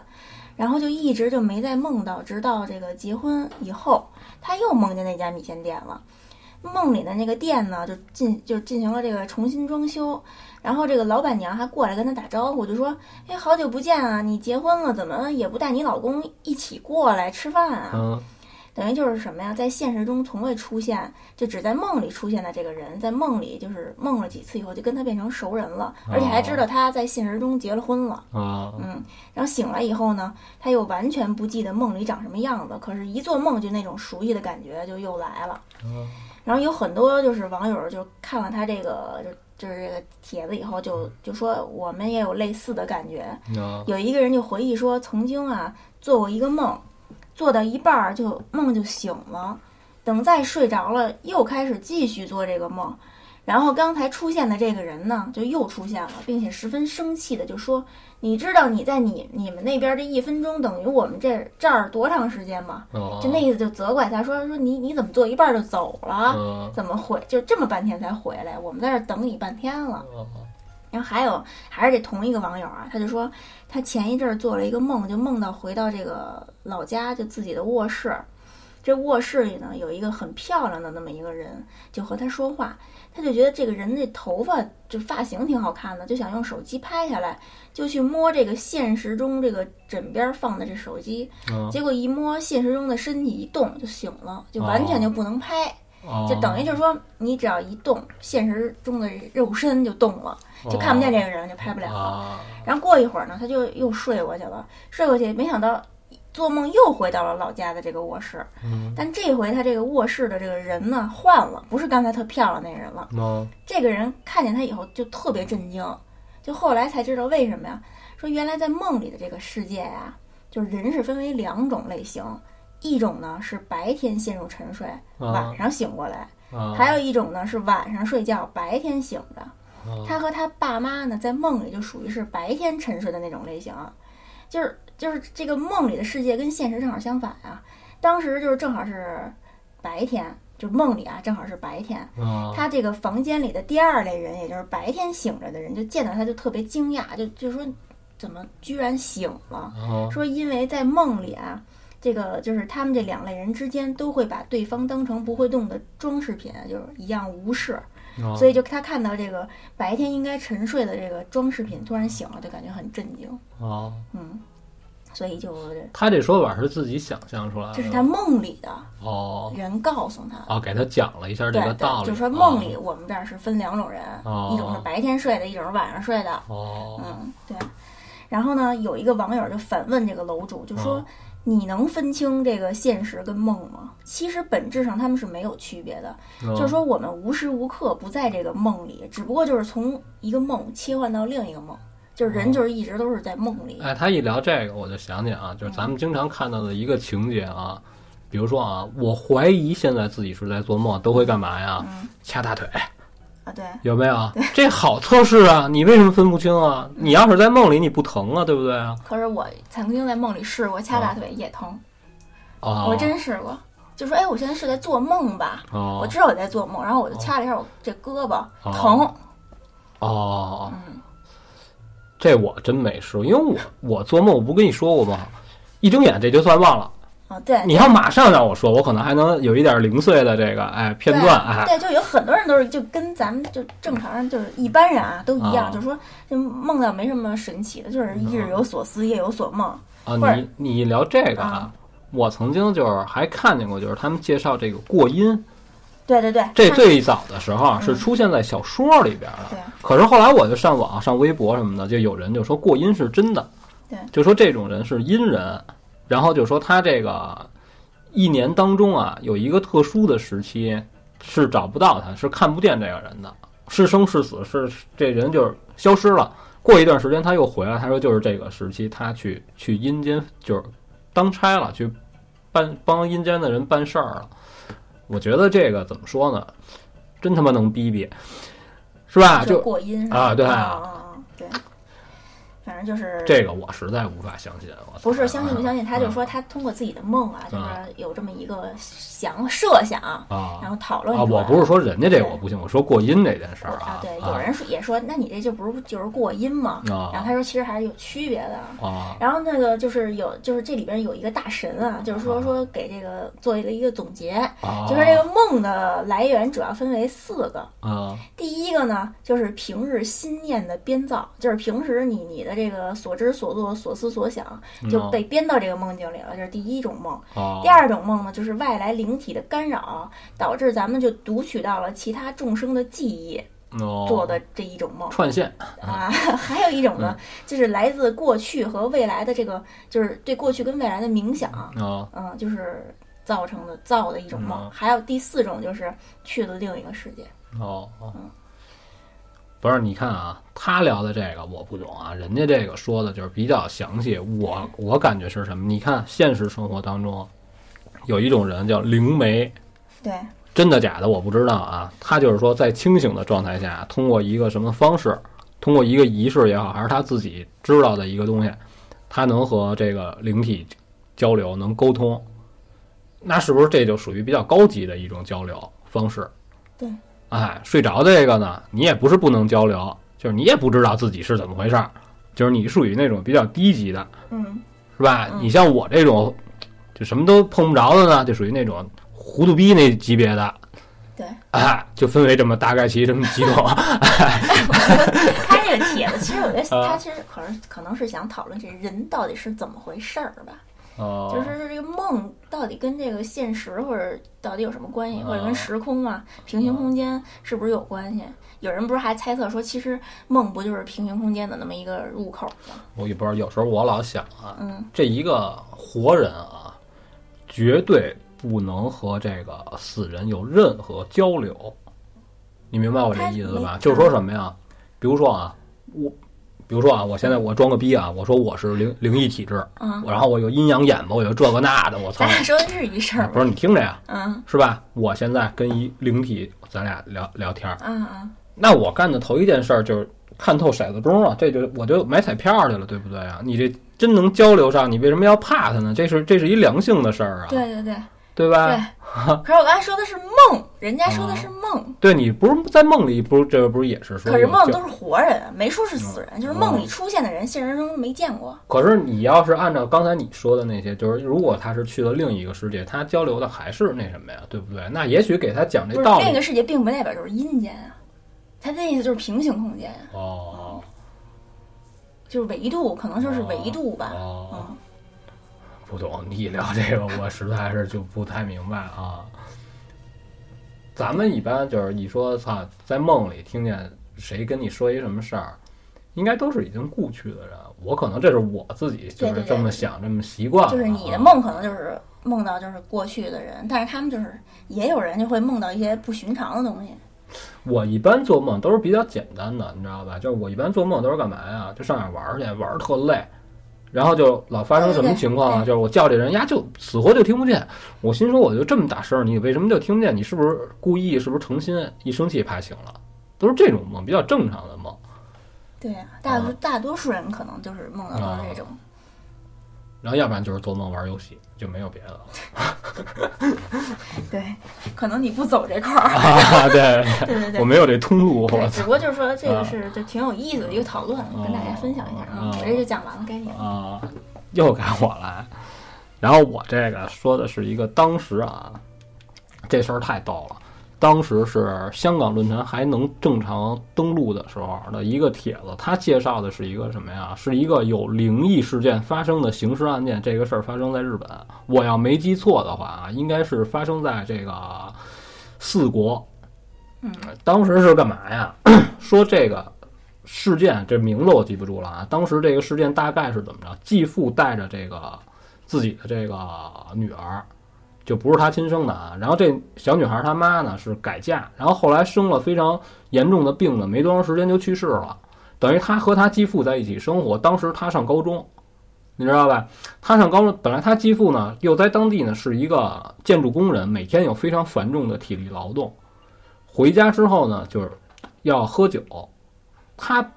然后就一直就没再梦到，直到这个结婚以后，他又梦见那家米线店了。梦里的那个店呢，就进就进行了这个重新装修，然后这个老板娘还过来跟他打招呼，就说：“哎，好久不见啊，你结婚了，怎么也不带你老公一起过来吃饭啊？”嗯等于就是什么呀，在现实中从未出现，就只在梦里出现的这个人，在梦里就是梦了几次以后，就跟他变成熟人了，而且还知道他在现实中结了婚了。啊嗯，然后醒来以后呢，他又完全不记得梦里长什么样子，可是，一做梦就那种熟悉的感觉就又来了。嗯然后有很多就是网友就看了他这个就就是这个帖子以后就，就说我们也有类似的感觉，啊有一个人就回忆说，曾经啊做过一个梦，做到一半儿就梦就醒了，等再睡着了，又开始继续做这个梦。然后刚才出现的这个人呢，就又出现了，并且十分生气的就说：“你知道你在你你们那边这一分钟等于我们这这儿多长时间吗？”哦就那意思就责怪他说：“说你你怎么做一半儿就走了？嗯怎么回就这么半天才回来？我们在这儿等你半天了。”哦然后还有还是这同一个网友啊，他就说他前一阵儿做了一个梦，就梦到回到这个老家，就自己的卧室。这卧室里呢有一个很漂亮的那么一个人，就和他说话。他就觉得这个人这头发就发型挺好看的，就想用手机拍下来，就去摸这个现实中这个枕边放的这手机，嗯结果一摸现实中的身体一动就醒了，就完全就不能拍。哦就等于就是说，你只要一动，现实中的肉身就动了，就看不见这个人，就拍不了然后过一会儿呢，他就又睡过去了，睡过去，没想到做梦又回到了老家的这个卧室，嗯但这回他这个卧室的这个人呢换了，不是刚才特漂亮那人了。哦这个人看见他以后就特别震惊，就后来才知道为什么呀？说原来在梦里的这个世界呀，就是人是分为两种类型，一种呢是白天陷入沉睡，晚上醒过来。啊还有一种呢是晚上睡觉，白天醒着。啊他和他爸妈呢，在梦里就属于是白天沉睡的那种类型，就是就是这个梦里的世界跟现实正好相反啊。当时就是正好是白天，就是梦里啊，正好是白天。啊他这个房间里的第二类人，也就是白天醒着的人，就见到他就特别惊讶，就就说怎么居然醒了？啊说因为在梦里啊，这个就是他们这两类人之间都会把对方当成不会动的装饰品，就是一样无视。啊所以就他看到这个白天应该沉睡的这个装饰品突然醒了，就感觉很震惊。啊，嗯，所以就他这说法是自己想象出来的，这是他梦里的哦。人告诉他。哦，给他讲了一下这个道理，对，就说梦里我们这儿是分两种人，哦。一种是白天睡的，一种是晚上睡的。哦。嗯，对。然后呢，有一个网友就反问这个楼主，就说：“哦你能分清这个现实跟梦吗？其实本质上他们是没有区别的，哦，就是说我们无时无刻不在这个梦里，只不过就是从一个梦切换到另一个梦，就是人哦就是一直都是在梦里。哎，他一聊这个，我就想起啊，就是咱们经常看到的一个情节啊，比如说啊，我怀疑现在自己是在做梦，都会干嘛呀？嗯掐大腿，啊，对，有没有？这好测试啊！你为什么分不清啊？你要是在梦里，你不疼啊，对不对啊？可是我曾经在梦里试过掐大腿也疼，哦，我真试过。就说哎，我现在是在做梦吧？哦，我知道我在做梦，然后我就掐了一下我这胳膊，哦疼。哦，嗯，这我真没试过，因为我我做梦，我不跟你说过吗？一睁眼这就算忘了。啊，对，你要马上让我说，我可能还能有一点零碎的这个哎片段哎对，就有很多人都是就跟咱们就正常人就是一般人啊都一样，啊就是说就梦到没什么神奇的，就是一日有所思夜有所梦。啊，你你一聊这个啊，我曾经就是还看见过，就是他们介绍这个过阴，对对对，这最早的时候是出现在小说里边的。对可是后来我就上网、上微博什么的，就有人就说过阴是真的，对就说这种人是阴人，然后就说他这个一年当中啊有一个特殊的时期是找不到他，是看不见这个人的，是生是死，是这人就是消失了。过一段时间他又回来，他说就是这个时期他去去阴间就是当差了，去办帮阴间的人办事儿了。我觉得这个怎么说呢？真他妈能逼逼，是吧？就就过阴啊对啊对，反正就是这个我实在无法相信。我不是相信不相信，他就嗯说他通过自己的梦啊，就是嗯有这么一个想设想，啊然后讨论我不是说人家这个我不信，我说过阴这件事儿啊，对，有啊人说也说，那你这就不是就是过阴吗？然后啊他说其实还是有区别的。啊然后那个就是有，就是这里边有一个大神啊，就是说说给这个做了一个总结，啊！就是这个梦的来源主要分为四个。啊第一个呢，就是平日心念的编造，就是平时你你的这个所知所做、所思所想就被编到这个梦境里了，这是第一种梦。啊第二种梦呢，就是外来灵体的干扰，导致咱们就读取到了其他众生的记忆哦做的这一种梦。串线啊，还有一种呢，就是来自过去和未来的这个，就是对过去跟未来的冥想，啊嗯，就是造成的造的一种梦。嗯还有第四种就是去了另一个世界。哦哦嗯不是，你看啊，他聊的这个我不懂啊，人家这个说的就是比较详细。我我感觉是什么？你看现实生活当中有一种人叫灵媒，对，真的假的我不知道啊。他就是说在清醒的状态下，通过一个什么方式，通过一个仪式也好，还是他自己知道的一个东西，他能和这个灵体交流，能沟通。那是不是这就属于比较高级的一种交流方式？对，哎，睡着的这个呢，你也不是不能交流，就是你也不知道自己是怎么回事儿，就是你属于那种比较低级的，嗯，是吧？嗯你像我这种，就什么都碰不着的呢，就属于那种糊涂逼那级别的。对，哎，就分为这么大概其这么几种。他这个帖子，其实我觉得啊他其实可能可能是想讨论这人到底是怎么回事儿吧。哦就是这个梦到底跟这个现实或者到底有什么关系，或者哦跟时空啊、平行空间是不是有关系？有人不是还猜测说，其实梦不就是平行空间的那么一个入口吗？我也不知道，有时候我老想啊，嗯，这一个活人啊，绝对不能和这个死人有任何交流。你明白我这意思吧就是说什么呀？比如说啊，我，比如说啊，我现在我装个逼啊，我说我是灵灵异体质，嗯，然后我有阴阳眼吧，我有这个那的，我操咱！俩 说的是一事儿吧？不是你听着呀，嗯是吧？我现在跟一灵体，咱俩聊聊天儿，嗯嗯，那我干的头一件事儿就是看透骰子钟啊，这就我就买彩票去了，对不对啊？你这真能交流上，你为什么要怕他呢？这是这是一良性的事儿啊，对对对对吧？对。可是我刚才说的是梦，人家说的是梦。对你不是在梦里，不是这不是也是说？可是梦都是活人，没说是死人，就是梦里出现的人，现实中没见过。可是你要是按照刚才你说的那些，就是如果他是去了另一个世界，他交流的还是那什么呀，对不对？那也许给他讲这道理。另一个世界并不代表就是阴间啊，他的意思就是平行空间哦，就是维度，可能就是维度吧。哦。不懂，你一聊这个我实在是就不太明白啊。咱们一般就是一说操，在梦里听见谁跟你说一什么事儿，应该都是已经故去的人。我可能这是我自己就是这么想，这么习惯。就是你的梦可能就是梦到就是过去的人，但是他们就是也有人就会梦到一些不寻常的东西。我一般做梦都是比较简单的，你知道吧？就是我一般做梦都是干嘛呀？就上哪玩去，玩特累。然后就老发生什么情况啊？就是我叫这人呀，就死活就听不见。我心说，我就这么大声，你为什么就听不见？你是不是故意？是不是成心？一生气怕醒了，都是这种梦，比较正常的梦。对呀，大多大多数人可能就是梦到这种。然后要不然就是做梦玩游戏，就没有别的了。对，可能你不走这块儿。啊，对对对对，我没有这通路。对，只不过就是说这个是就挺有意思的一个讨论，跟大家分享一下啊。我这就讲完了，该你了。啊，又该我来。然后我这个说的是一个当时啊，这事儿太逗了。当时是香港论坛还能正常登录的时候的一个帖子，他介绍的是一个什么呀？是一个有灵异事件发生的刑事案件。这个事儿发生在日本，我要没记错的话啊，应该是发生在这个四国。嗯，当时是干嘛呀？说这个事件，这名字我记不住了啊。当时这个事件大概是怎么着？继父带着这个自己的这个女儿。就不是他亲生的啊，然后这小女孩她妈呢是改嫁，然后后来生了非常严重的病呢，没多长时间就去世了，等于他和他继父在一起生活。当时他上高中，你知道吧？他上高中，本来他继父呢又在当地呢是一个建筑工人，每天有非常繁重的体力劳动，回家之后呢就是要喝酒，他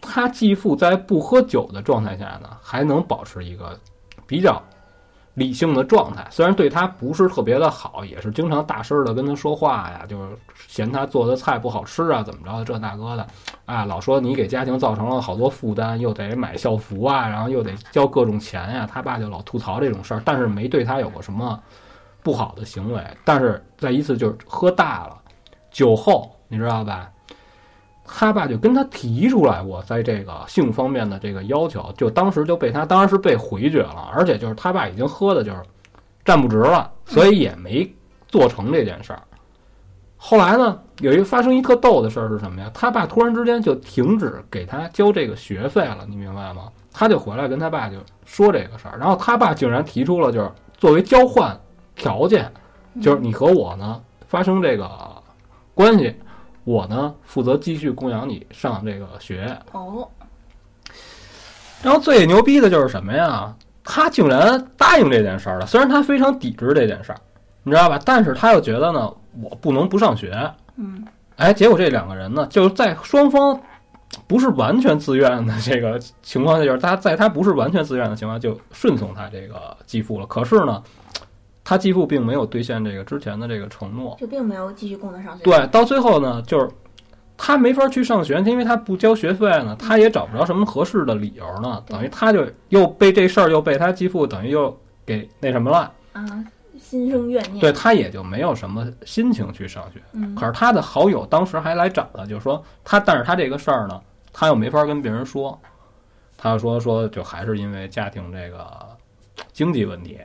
他继父在不喝酒的状态下呢还能保持一个比较。理性的状态，虽然对他不是特别的好，也是经常大声的跟他说话呀，就是嫌他做的菜不好吃啊，怎么着的这那个的，啊，老说你给家庭造成了好多负担，又得买校服啊，然后又得交各种钱呀，他爸就老吐槽这种事儿，但是没对他有过什么不好的行为，但是在一次就是喝大了，酒后，你知道吧？他爸就跟他提出来过，在这个性方面的这个要求，就当时就被他当然是被回绝了，而且就是他爸已经喝的就是站不直了，所以也没做成这件事儿。后来呢，有一个发生一特逗的事儿是什么呀？他爸突然之间就停止给他交这个学费了，你明白吗？他就回来跟他爸就说这个事儿，然后他爸竟然提出了就是作为交换条件，就是你和我呢发生这个关系。我呢，负责继续供养你上这个学哦。然后最牛逼的就是什么呀？他竟然答应这件事儿了。虽然他非常抵制这件事儿，你知道吧？但是他又觉得呢，我不能不上学。嗯。哎，结果这两个人呢，就是在双方不是完全自愿的这个情况下，就是他在他不是完全自愿的情况下，就顺从他这个继父了。可是呢。他继父并没有兑现这个之前的这个承诺，就并没有继续供他上学。对，到最后呢，就是他没法去上学，因为他不交学费呢，他也找不着什么合适的理由呢，等于他就又被这事儿又被他继父等于又给那什么了啊，心生怨念。对他也就没有什么心情去上学。嗯，可是他的好友当时还来找他，就是说他，但是他这个事儿呢，他又没法跟别人说，他说说就还是因为家庭这个经济问题。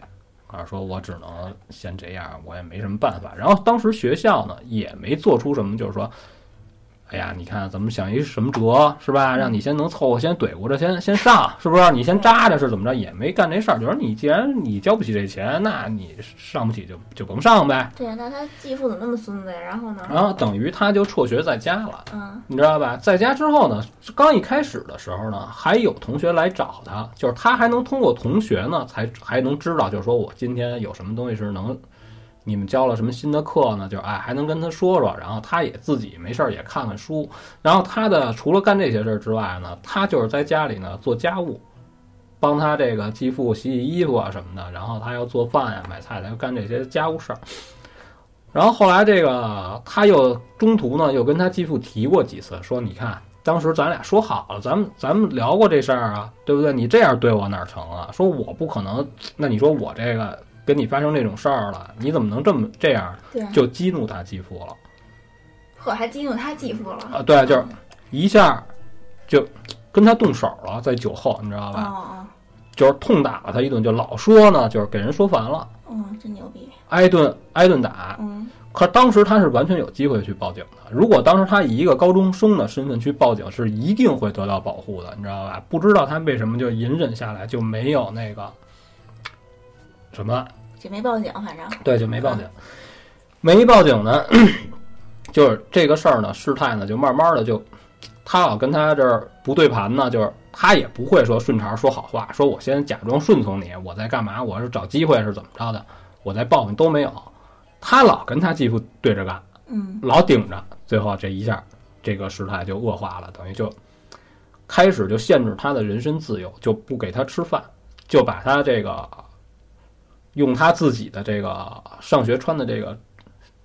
啊，说我只能先这样，我也没什么办法。然后当时学校呢也没做出什么，就是说。哎呀，你看怎么想一什么辙是吧？让你先能凑合，先怼过着，先先上，是不是？你先扎着是怎么着？也没干这事儿，就是你既然你交不起这钱，那你上不起就就甭上呗。对呀，那他继父怎么那么孙子呀？然后呢？然后等于他就辍学在家了。嗯，你知道吧？在家之后呢，刚一开始的时候呢，还有同学来找他，就是他还能通过同学呢，才还能知道，就是说我今天有什么东西是能你们教了什么新的课呢？就是哎，还能跟他说说。然后他也自己没事儿也看看书。然后他的除了干这些事儿之外呢，他就是在家里呢做家务，帮他这个继父洗洗衣服啊什么的。然后他要做饭呀、买菜，他要干这些家务事儿。然后后来这个他又中途呢又跟他继父提过几次，说你看当时咱俩说好了，咱们咱们聊过这事儿啊，对不对？你这样对我哪成啊？说我不可能，那你说我这个跟你发生这种事儿了，你怎么能这么这样？对，就激怒他继父了呵，还激怒他继父了。啊！对，就是一下就跟他动手了，在酒后，你知道哦吧？哦，就是痛打了他一顿，就老说呢，就是给人说烦了，嗯，真牛逼。挨顿挨顿打。嗯可当时他是完全有机会去报警的。如果当时他以一个高中生的身份去报警，是一定会得到保护的，你知道吧？不知道他为什么就隐忍下来，就没有那个什么，就没报警，反正对，就没报警。没报警呢，就是这个事儿呢，事态呢，就慢慢的就，他老跟他这儿不对盘呢，就是他也不会说顺茬说好话，说我先假装顺从你，我在干嘛？我是找机会是怎么着的？我在报复都没有。他老跟他继父对着干，嗯老顶着，最后这一下，这个事态就恶化了，等于就开始就限制他的人身自由，就不给他吃饭，就把他这个用他自己的这个上学穿的这个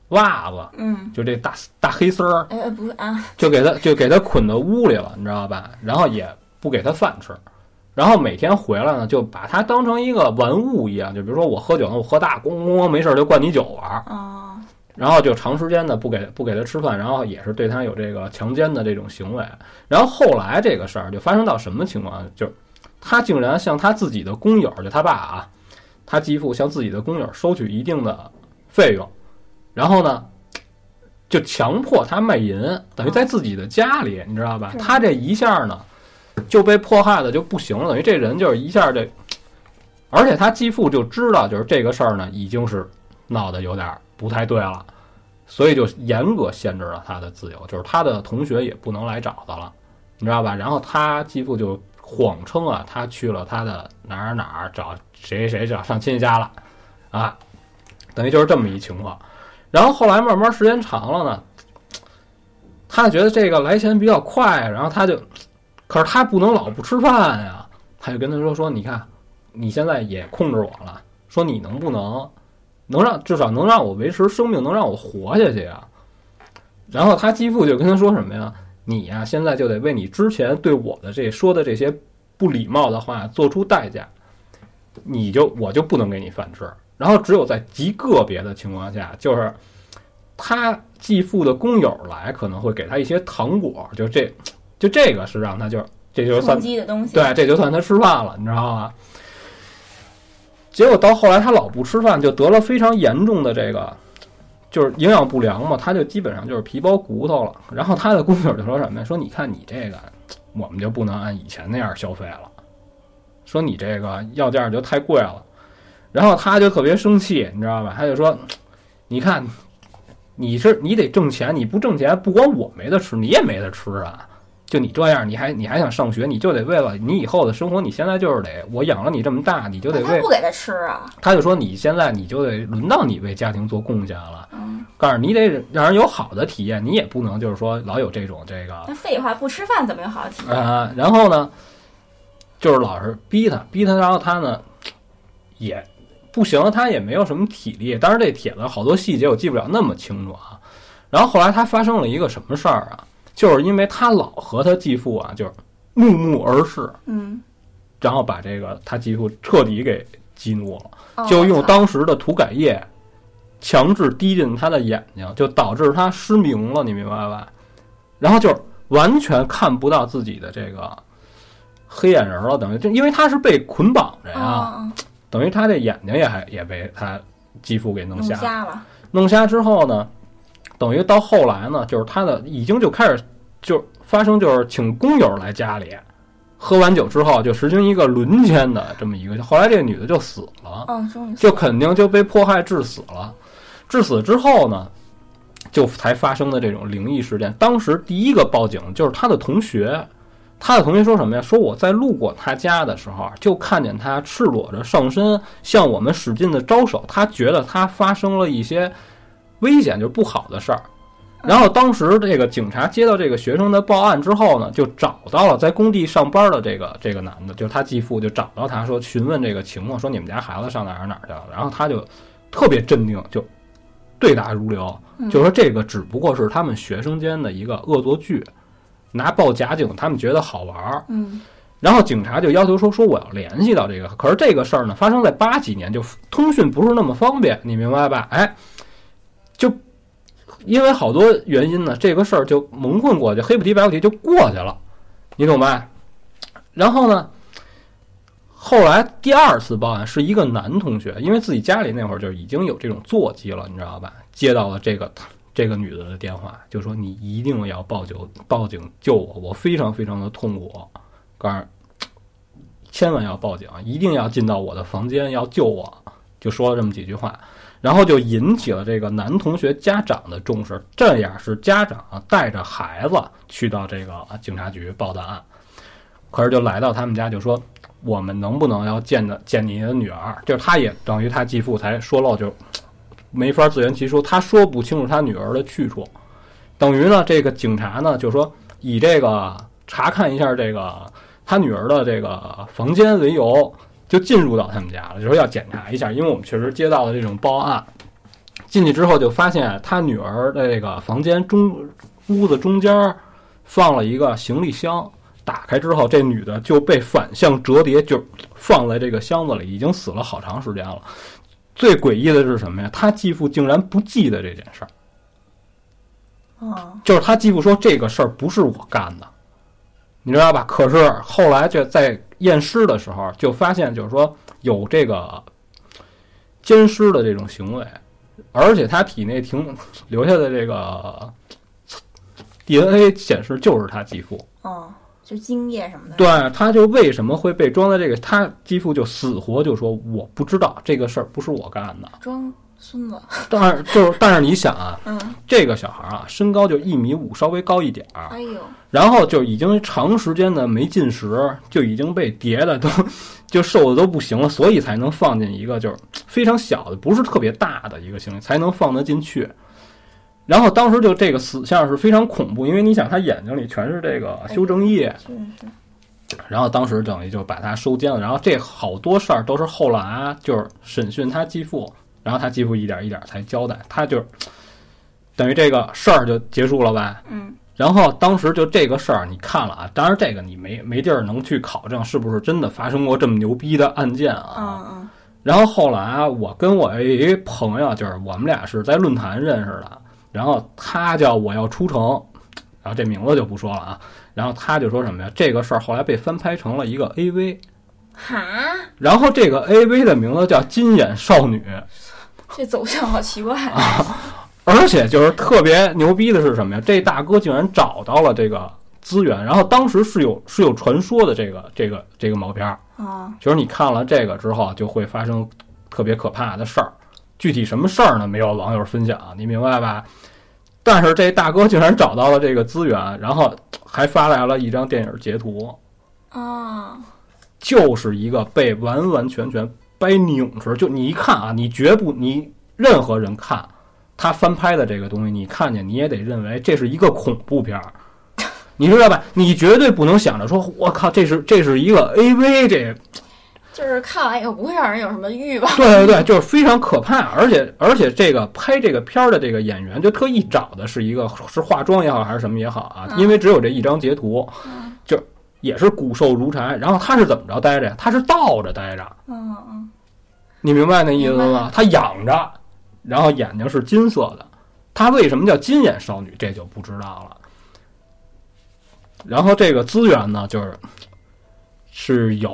袜子，嗯，就这大大黑丝儿，哎不是啊，就给他就给他捆到屋里了，你知道吧？然后也不给他饭吃，然后每天回来呢，就把他当成一个玩物一样，就比如说我喝酒呢，我喝大，咣咣咣，没事儿就灌你酒玩儿，哦，然后就长时间的不给不给他吃饭，然后也是对他有这个强奸的这种行为。然后后来这个事儿就发生到什么情况？就他竟然向他自己的工友，就他爸啊，他继父向自己的工友收取一定的费用，然后呢，就强迫他卖淫，等于在自己的家里，你知道吧？他这一下呢就被迫害的就不行了，等于这人就是一下这，而且他继父就知道，就是这个事儿呢已经是闹得有点儿不太对了，所以就严格限制了他的自由，就是他的同学也不能来找他了，你知道吧？然后他继父就谎称啊，他去了他的哪儿哪儿找谁谁谁找上亲戚家了，啊，等于就是这么一情况。然后后来慢慢时间长了呢，他觉得这个来钱比较快，然后他就，可是他不能老不吃饭呀，他就跟他说说，你看你现在也控制我了，说你能不能能让至少能让我维持生命，能让我活下去啊。然后他继父就跟他说什么呀？你呀、现在就得为你之前对我的这说的这些不礼貌的话做出代价，你就我就不能给你饭吃。然后只有在极个别的情况下，就是他继父的工友来可能会给他一些糖果，就这就这个是让他就这就算的东西。对，这就算他吃饭了，你知道吗？结果到后来他老不吃饭，就得了非常严重的这个，就是营养不良嘛，他就基本上就是皮包骨头了。然后他的工友就说什么呀？说你看你这个，我们就不能按以前那样消费了，说你这个药价就太贵了。然后他就特别生气，你知道吧？他就说，你看，你是你得挣钱，你不挣钱，不光我没得吃，你也没得吃啊。就你这样，你还你还想上学，你就得为了你以后的生活，你现在就是得我养了你这么大，你就得为不给他吃啊？他就说你现在你就得轮到你为家庭做贡献了，嗯，告诉你得让人有好的体验，你也不能就是说老有这种这个那废话，不吃饭怎么有好的体验？啊、然后呢，就是老是逼他逼他，然后他呢也不行，他也没有什么体力。当然这帖子好多细节我记不了那么清楚啊。然后后来他发生了一个什么事儿啊？就是因为他老和他继父啊，就是怒目而视，嗯，然后把这个他继父彻底给激怒了。哦就用当时的涂改液强制滴进他的眼睛，就导致他失明了，你明白吧？然后就完全看不到自己的这个黑眼仁了，等于就因为他是被捆绑着呀，哦等于他这眼睛也还也被他继父给弄。瞎了。弄瞎之后呢，等于到后来呢，就是他的已经就开始就发生，就是请工友来家里。喝完酒之后，就实行一个轮奸的这么一个，后来这个女的就死了。就肯定就被迫害致死了。致死之后呢，就才发生的这种灵异事件。当时第一个报警就是他的同学，他的同学说什么呀？说我在路过他家的时候，就看见他赤裸着上身向我们使劲的招手，他觉得他发生了一些危险，就是不好的事儿。然后当时这个警察接到这个学生的报案之后呢，就找到了在工地上班的这个这个男的，就是他继父，就找到他说询问这个情况，说你们家孩子上哪儿哪儿去了。然后他就特别镇定，就对答如流，就说这个只不过是他们学生间的一个恶作剧。拿报假警，他们觉得好玩儿，嗯，然后警察就要求说说我要联系到这个，可是这个事儿呢发生在八几年，就通讯不是那么方便，你明白吧？哎，就因为好多原因呢，这个事儿就蒙混过去，黑不提白不提就过去了，你懂吧？然后呢，后来第二次报案是一个男同学，因为自己家里那会儿就已经有这种座机了，你知道吧？接到了这个。这个女的的电话就说：“你一定要报警，报警救我！我非常非常的痛苦，告诉千万要报警，一定要进到我的房间，要救我！”就说了这么几句话，然后就引起了这个男同学家长的重视。这样是家长带着孩子去到这个警察局报的案，可是就来到他们家，就说：“我们能不能要见的见你的女儿？”就是他也等于他继父才说漏就。没法自圆其说，他说不清楚他女儿的去处，等于呢，这个警察呢就说以这个查看一下这个他女儿的这个房间为由，就进入到他们家了，就说要检查一下，因为我们确实接到了这种报案。进去之后就发现他女儿的这个房间中屋子中间放了一个行李箱，打开之后这女的就被反向折叠，就放在这个箱子里，已经死了好长时间了。最诡异的是什么呀？他继父竟然不记得这件事儿。哦，就是他继父说这个事儿不是我干的，你知道吧？可是后来就在验尸的时候，就发现就是说有这个奸尸的这种行为，而且他体内停留下的这个 DNA 显示就是他继父。哦。就精液什么的，对，他就为什么会被装在这个？他继父就死活就说我不知道这个事儿不是我干的，装孙子。但是就是，但是你想啊，嗯，这个小孩啊，身高就一米五，稍微高一点儿，哎呦，然后就已经长时间的没进食，就已经被叠的都就瘦的都不行了，所以才能放进一个就是非常小的，不是特别大的一个行李，才能放得进去。然后当时就这个死相是非常恐怖，因为你想他眼睛里全是这个修正液，是是。然后当时等于就把他收监了。然后这好多事儿都是后来就是审讯他继父，然后他继父一点一点才交代。他就等于这个事儿就结束了吧？嗯。然后当时就这个事儿你看了啊，当然这个你没没地儿能去考证是不是真的发生过这么牛逼的案件啊？嗯嗯。然后后来我跟我一朋友，就是我们俩是在论坛认识的。然后他叫我要出城，然后这名字就不说了啊。然后他就说什么呀？这个事儿后来被翻拍成了一个 AV，哈。然后这个 AV 的名字叫《金眼少女》，这走向好奇怪啊！而且就是特别牛逼的是什么呀？这大哥竟然找到了这个资源，然后当时是有是有传说的这个这个这个毛片儿啊，就是你看了这个之后就会发生特别可怕的事儿。具体什么事儿呢？没有网友分享，你明白吧？但是这大哥竟然找到了这个资源，然后还发来了一张电影截图，啊，就是一个被完完全全掰拧实，就你一看啊，你绝不，你任何人看他翻拍的这个东西，你看见你也得认为这是一个恐怖片儿，你知道吧？你绝对不能想着说，我靠，这是这是一个 AV 这。就是看完以后不会让人有什么欲望。对对对，就是非常可怕，而且而且这个拍这个片儿的这个演员就特意找的是一个是化妆也好还是什么也好啊，因为只有这一张截图，就也是骨瘦如柴。然后他是怎么着待着呀？他是倒着待着。嗯嗯。你明白那意思吗？他仰着，然后眼睛是金色的。他为什么叫金眼少女？这就不知道了。然后这个资源呢，就是是有。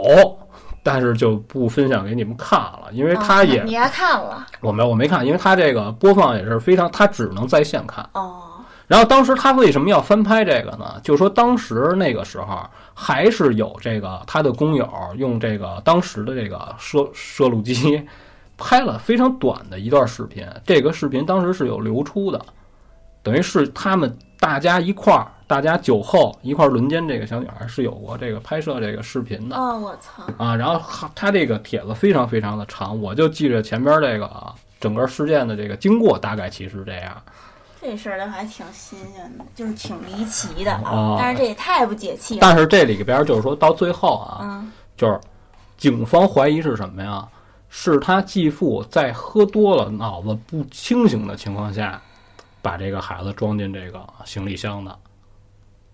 但是就不分享给你们看了，因为他也你还看了，我没我没看，因为他这个播放也是非常，他只能在线看。哦。然后当时他为什么要翻拍这个呢？就说当时那个时候还是有这个他的工友用这个当时的这个摄摄录机拍了非常短的一段视频，这个视频当时是有流出的，等于是他们大家一块儿大家酒后一块儿轮奸这个小女孩是有过这个拍摄这个视频的哦，我操，啊。然后他这个帖子非常非常的长，我就记着前边这个啊整个事件的这个经过，大概其实这样。这事儿的还挺新鲜的，就是挺离奇的啊啊，但是这也太不解气了。但是这里边就是说到最后啊，嗯，就是警方怀疑是什么呀？是他继父在喝多了、脑子不清醒的情况下，把这个孩子装进这个行李箱的。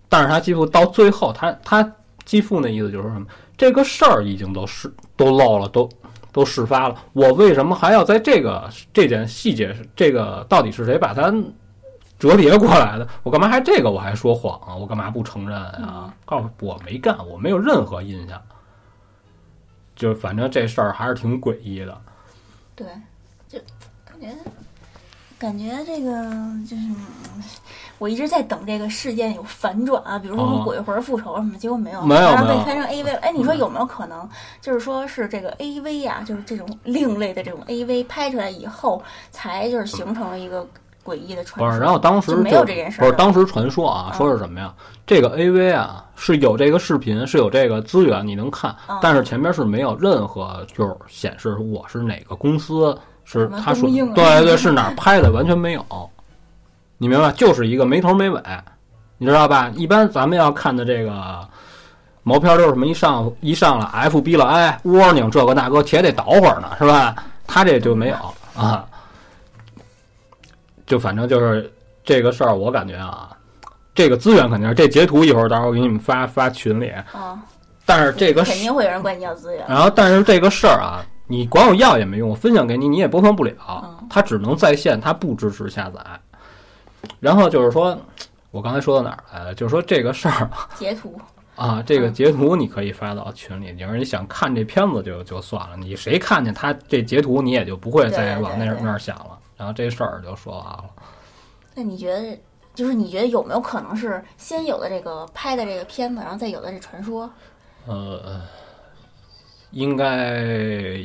但是他继父到最后，他他继父那意思就是说什么？这个事儿已经都是都漏了，都都事发了，我为什么还要在这个这件细节，这个到底是谁把他折叠过来的？我干嘛还这个我还说谎啊？我干嘛不承认啊？告诉我没干，我没有任何印象。就反正这事儿还是挺诡异的。对，就感觉感觉这个就是嗯我一直在等这个事件有反转啊，比如说什么哦鬼魂复仇什么，结果没有，没有被拍成 AV。哎，你说有没有可能，就是说是这个 AV 呀、就是这种另类的这种 AV 拍出来以后，才就是形成了一个诡异的传说。不是，然后当时就没有这件事儿不是当时传说啊，嗯说是什么呀？这个 AV 啊是有这个视频，是有这个资源，你能看，嗯但是前面是没有任何就是显示我是哪个公司，是他说对对 是哪儿拍的，完全没有。你明白？就是一个没头没尾，你知道吧？一般咱们要看的这个毛片都是什么一上一上了 F B 了哎 warning 这个那个，且得倒会儿呢，是吧？他这就没有啊。就反正就是这个事儿，我感觉啊，这个资源肯定是这截图，一会儿到时候我给你们发发群里。啊，但是这个肯定会有人管你要资源。然后，但是这个事儿啊，你管我要也没用，我分享给你，你也播放不了嗯，它只能在线，它不支持下载。然后就是说，我刚才说到哪儿来了？就是说这个事儿截图，啊，这个嗯截图你可以发到群里，你要是你想看这片子就就算了，你谁看见他这截图，你也就不会再往那儿那儿想了。然后这事儿就说完了。那你觉得，就是你觉得有没有可能是先有的这个拍的这个片子，然后再有的这传说？呃，应该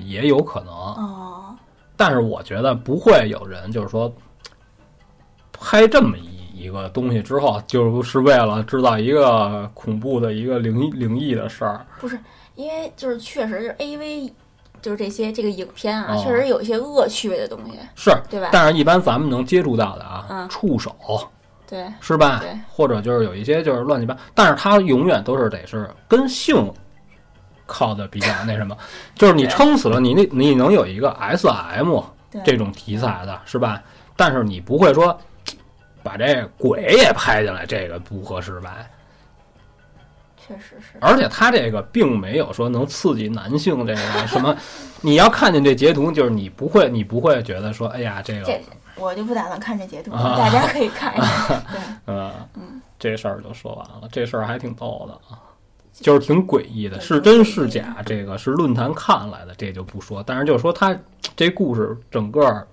也有可能，哦，但是我觉得不会有人就是说拍这么一一个东西之后，就是为了制造一个恐怖的一个灵异灵异的事儿。不是因为就是确实是 A V，就是这些这个影片啊，哦确实有一些恶趣味的东西，是，对吧？但是一般咱们能接触到的啊，嗯触手对是吧？对，或者就是有一些就是乱七八，但是它永远都是得是跟性靠的比较那什么，就是你撑死了你那你能有一个 S M 这种题材的是吧？但是你不会说把这鬼也拍进来，这个不合适吧？确实是。而且它这个并没有说能刺激男性这个什么，你要看见这截图，就是你不会你不会觉得说，哎呀，这个这我就不打算看这截图，啊大家可以看一下。嗯这事儿就说完了。这事儿还挺逗的啊，就是挺诡异的，是真是假，这个是论坛看来的，这就不说。但是就说他这故事整个儿，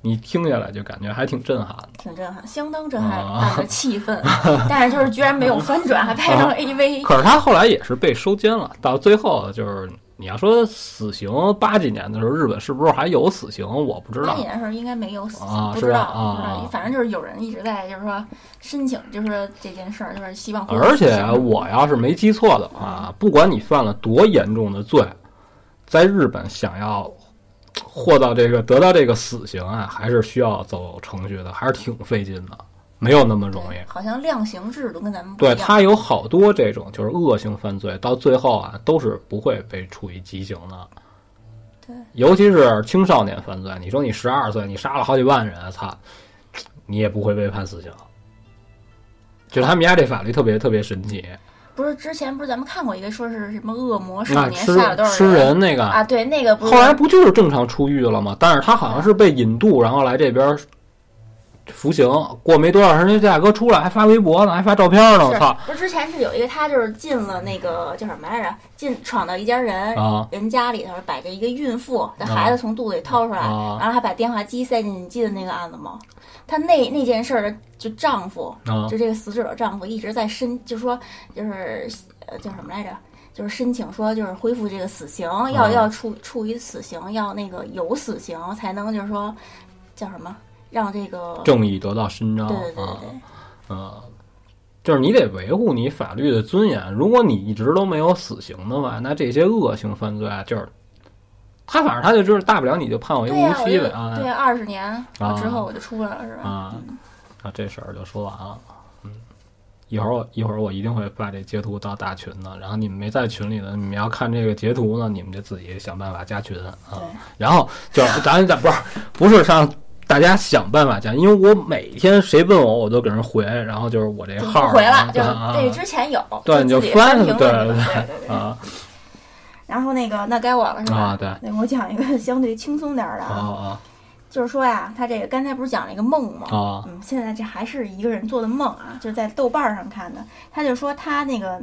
你听下来就感觉还挺震撼的。挺震撼，相当震撼啊的气氛，但是就是居然没有翻转，还 拍成 A V。可是他后来也是被收监了，到最后就是你要说死刑，八几年的时候日本是不是还有死刑？我不知道八几。年的时候应该没有死刑，不知道啊。反正就是有人一直在就是说申请，就是这件事儿，就是希望而且我要是没记错的话，不管你犯了多严重的罪，在日本想要获到这个得到这个死刑啊，还是需要走程序的，还是挺费劲的，没有那么容易。好像量刑制度跟咱们不一对，样。他有好多这种就是恶性犯罪，到最后啊都是不会被处以极刑的。对，尤其是青少年犯罪，你说你十二岁，你杀了好几万人，操，你也不会被判死刑。就他们家这法律特别特别神奇，不是之前不是咱们看过一个说是什么恶魔少年杀了多少吃人那个，啊？对，那个不是后来不就是正常出狱了吗？但是他好像是被引渡，然后来这边服刑，过没多长时间，这大哥出来还发微博呢，还发照片呢，我操不是之前是有一个他就是进了那个叫什么来着？进闯到一家人、啊人家里头，摆着一个孕妇的孩子从肚子里掏出来，啊然后还把电话机塞进去，你记得那个案子吗？她那那件事儿的就丈夫，啊就这个死者的丈夫一直在申，就说就是呃叫什么来着？就是申请说就是恢复这个死刑，要啊要处处于死刑，要那个有死刑才能就是说叫什么让这个正义得到伸张对对对啊对，嗯，就是你得维护你法律的尊严。如果你一直都没有死刑的话，那这些恶性犯罪啊，就是他反正他就知道，大不了你就判我一无期呗啊对二十年啊之后我就出来了，是吧？啊啊，这事儿就说完了。嗯，一会儿我一会儿我一定会把这截图到大群的，然后你们没在群里的，你们要看这个截图呢，你们就自己想办法加群啊。然后就咱咱不是不是让大家想办法加，因为我每天谁问我，我都给人回，然后就是我这号回了，啊就这之前有，对你就翻对对对。啊然后那个，那该我了是吧？啊对那我讲一个相对轻松点儿的啊就是说呀，他这个刚才不是讲了一个梦吗？啊嗯，现在这还是一个人做的梦啊，就是在豆瓣儿上看的。他就说他那个，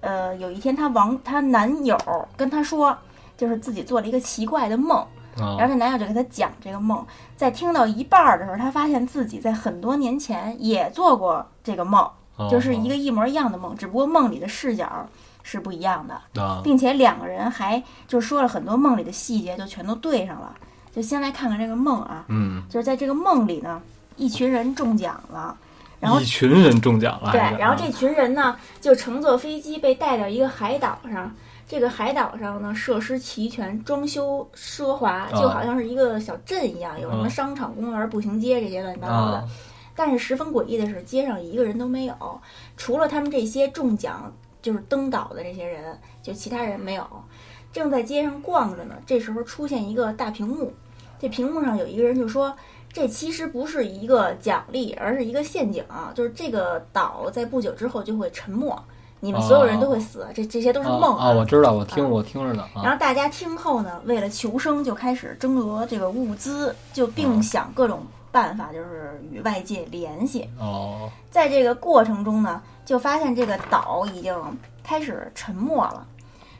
呃，有一天他王他男友跟他说，就是自己做了一个奇怪的梦，然后啊这男友就给他讲这个梦。在听到一半儿的时候，他发现自己在很多年前也做过这个梦，啊就是一个一模一样的梦，只不过梦里的视角是不一样的，啊并且两个人还就说了很多梦里的细节，就全都对上了。就先来看看这个梦啊，嗯，就是在这个梦里呢，一群人中奖了，然后一群人中奖了，对，然后这群人呢就乘坐飞机被带到一个海岛上。这个海岛上呢，设施齐全，装修奢华，就好像是一个小镇一样，有什么啊商场、公园、步行街这些乱七八糟的。啊但是十分诡异的是，街上一个人都没有，除了他们这些中奖就是登岛的这些人，就其他人没有。正在街上逛着呢，这时候出现一个大屏幕，这屏幕上有一个人就说：“这其实不是一个奖励，而是一个陷阱啊！就是这个岛在不久之后就会沉没，你们所有人都会死，这这些都是梦啊啊！我知道，我听我听着呢啊然后大家听后呢，为了求生，就开始争夺这个物资，就并想各种办法，就是与外界联系。哦在这个过程中呢，就发现这个岛已经开始沉没了。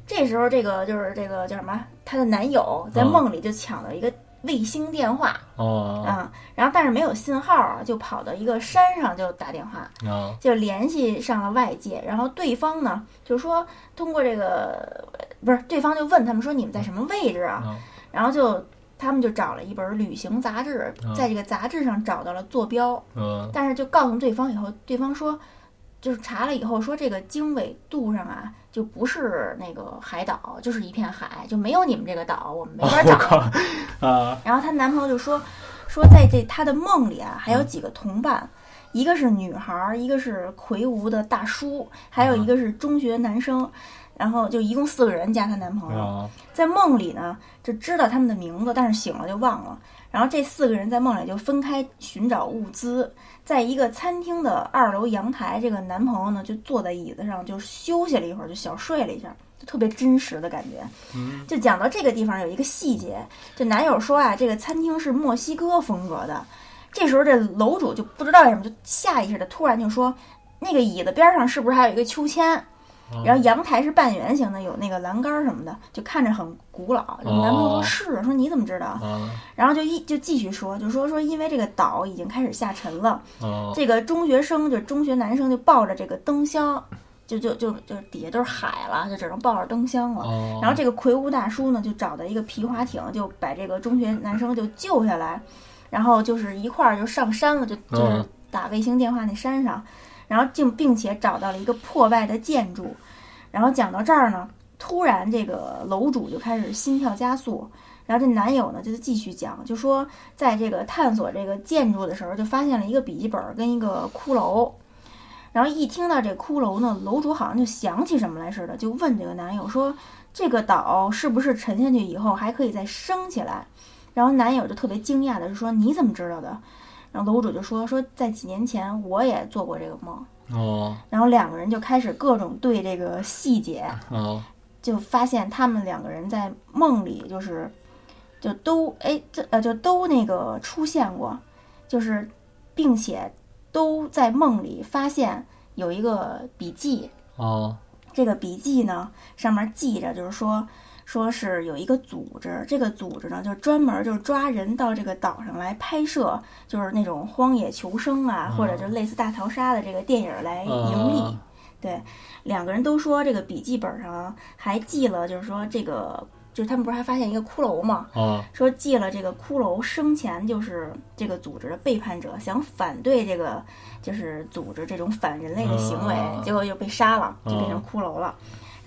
这时候，这个就是这个叫什么？她的男友在嗯梦里就抢了一个卫星电话哦啊、然后但是没有信号啊，就跑到一个山上就打电话，啊就联系上了外界。然后对方呢，就是说通过这个不是对方就问他们说你们在什么位置啊？啊然后就他们就找了一本旅行杂志嗯，在这个杂志上找到了坐标。嗯但是就告诉对方以后，对方说，就是查了以后说这个经纬度上啊，就不是那个海岛，就是一片海，就没有你们这个岛，我们没法找。啊然后她男朋友就说，说在这她的梦里啊，还有几个同伴。一个是女孩儿，一个是魁梧的大叔，还有一个是中学男生，然后就一共四个人加她男朋友。啊在梦里呢，就知道他们的名字，但是醒了就忘了。然后这四个人在梦里就分开寻找物资，在一个餐厅的二楼阳台，这个男朋友呢就坐在椅子上就休息了一会儿，就小睡了一下，就特别真实的感觉。嗯就讲到这个地方有一个细节，这男友说啊，这个餐厅是墨西哥风格的。这时候这楼主就不知道为什么就下意识的突然就说，那个椅子边上是不是还有一个秋千？然后阳台是半圆形的，有那个栏杆儿什么的，就看着很古老。这男朋友说哦是啊，说你怎么知道？啊然后就一就继续说，就说说因为这个岛已经开始下沉了，啊这个中学生就中学男生就抱着这个灯箱，就就就就底下都是海了，就只能抱着灯箱了。哦，然后这个魁梧大叔呢，就找到一个皮划艇，就把这个中学男生就救下来，然后就是一块儿就上山了，就就是嗯打卫星电话那山上，然后竟并且找到了一个破败的建筑，然后讲到这儿呢，突然这个楼主就开始心跳加速，然后这男友呢就继续讲，就说在这个探索这个建筑的时候，就发现了一个笔记本跟一个骷髅。然后一听到这骷髅呢，楼主好像就想起什么来似的，就问这个男友说：“这个岛是不是沉下去以后还可以再升起来？”然后男友就特别惊讶的说：“你怎么知道的？”然后楼主就说：“说在几年前我也做过这个梦。”哦然后两个人就开始各种对这个细节，哦就发现他们两个人在梦里就是，就都哎这呃就都那个出现过，就是并且都在梦里发现有一个笔记，哦这个笔记呢上面记着就是说。说是有一个组织，这个组织呢，就专门就是抓人到这个岛上来拍摄，就是那种荒野求生啊，嗯或者就类似大逃杀的这个电影来盈利。啊对，两个人都说这个笔记本上还记了，就是说这个就是他们不是还发现一个骷髅吗？啊说记了这个骷髅生前就是这个组织的背叛者，想反对这个就是组织这种反人类的行为，啊结果又被杀了，就变成骷髅了。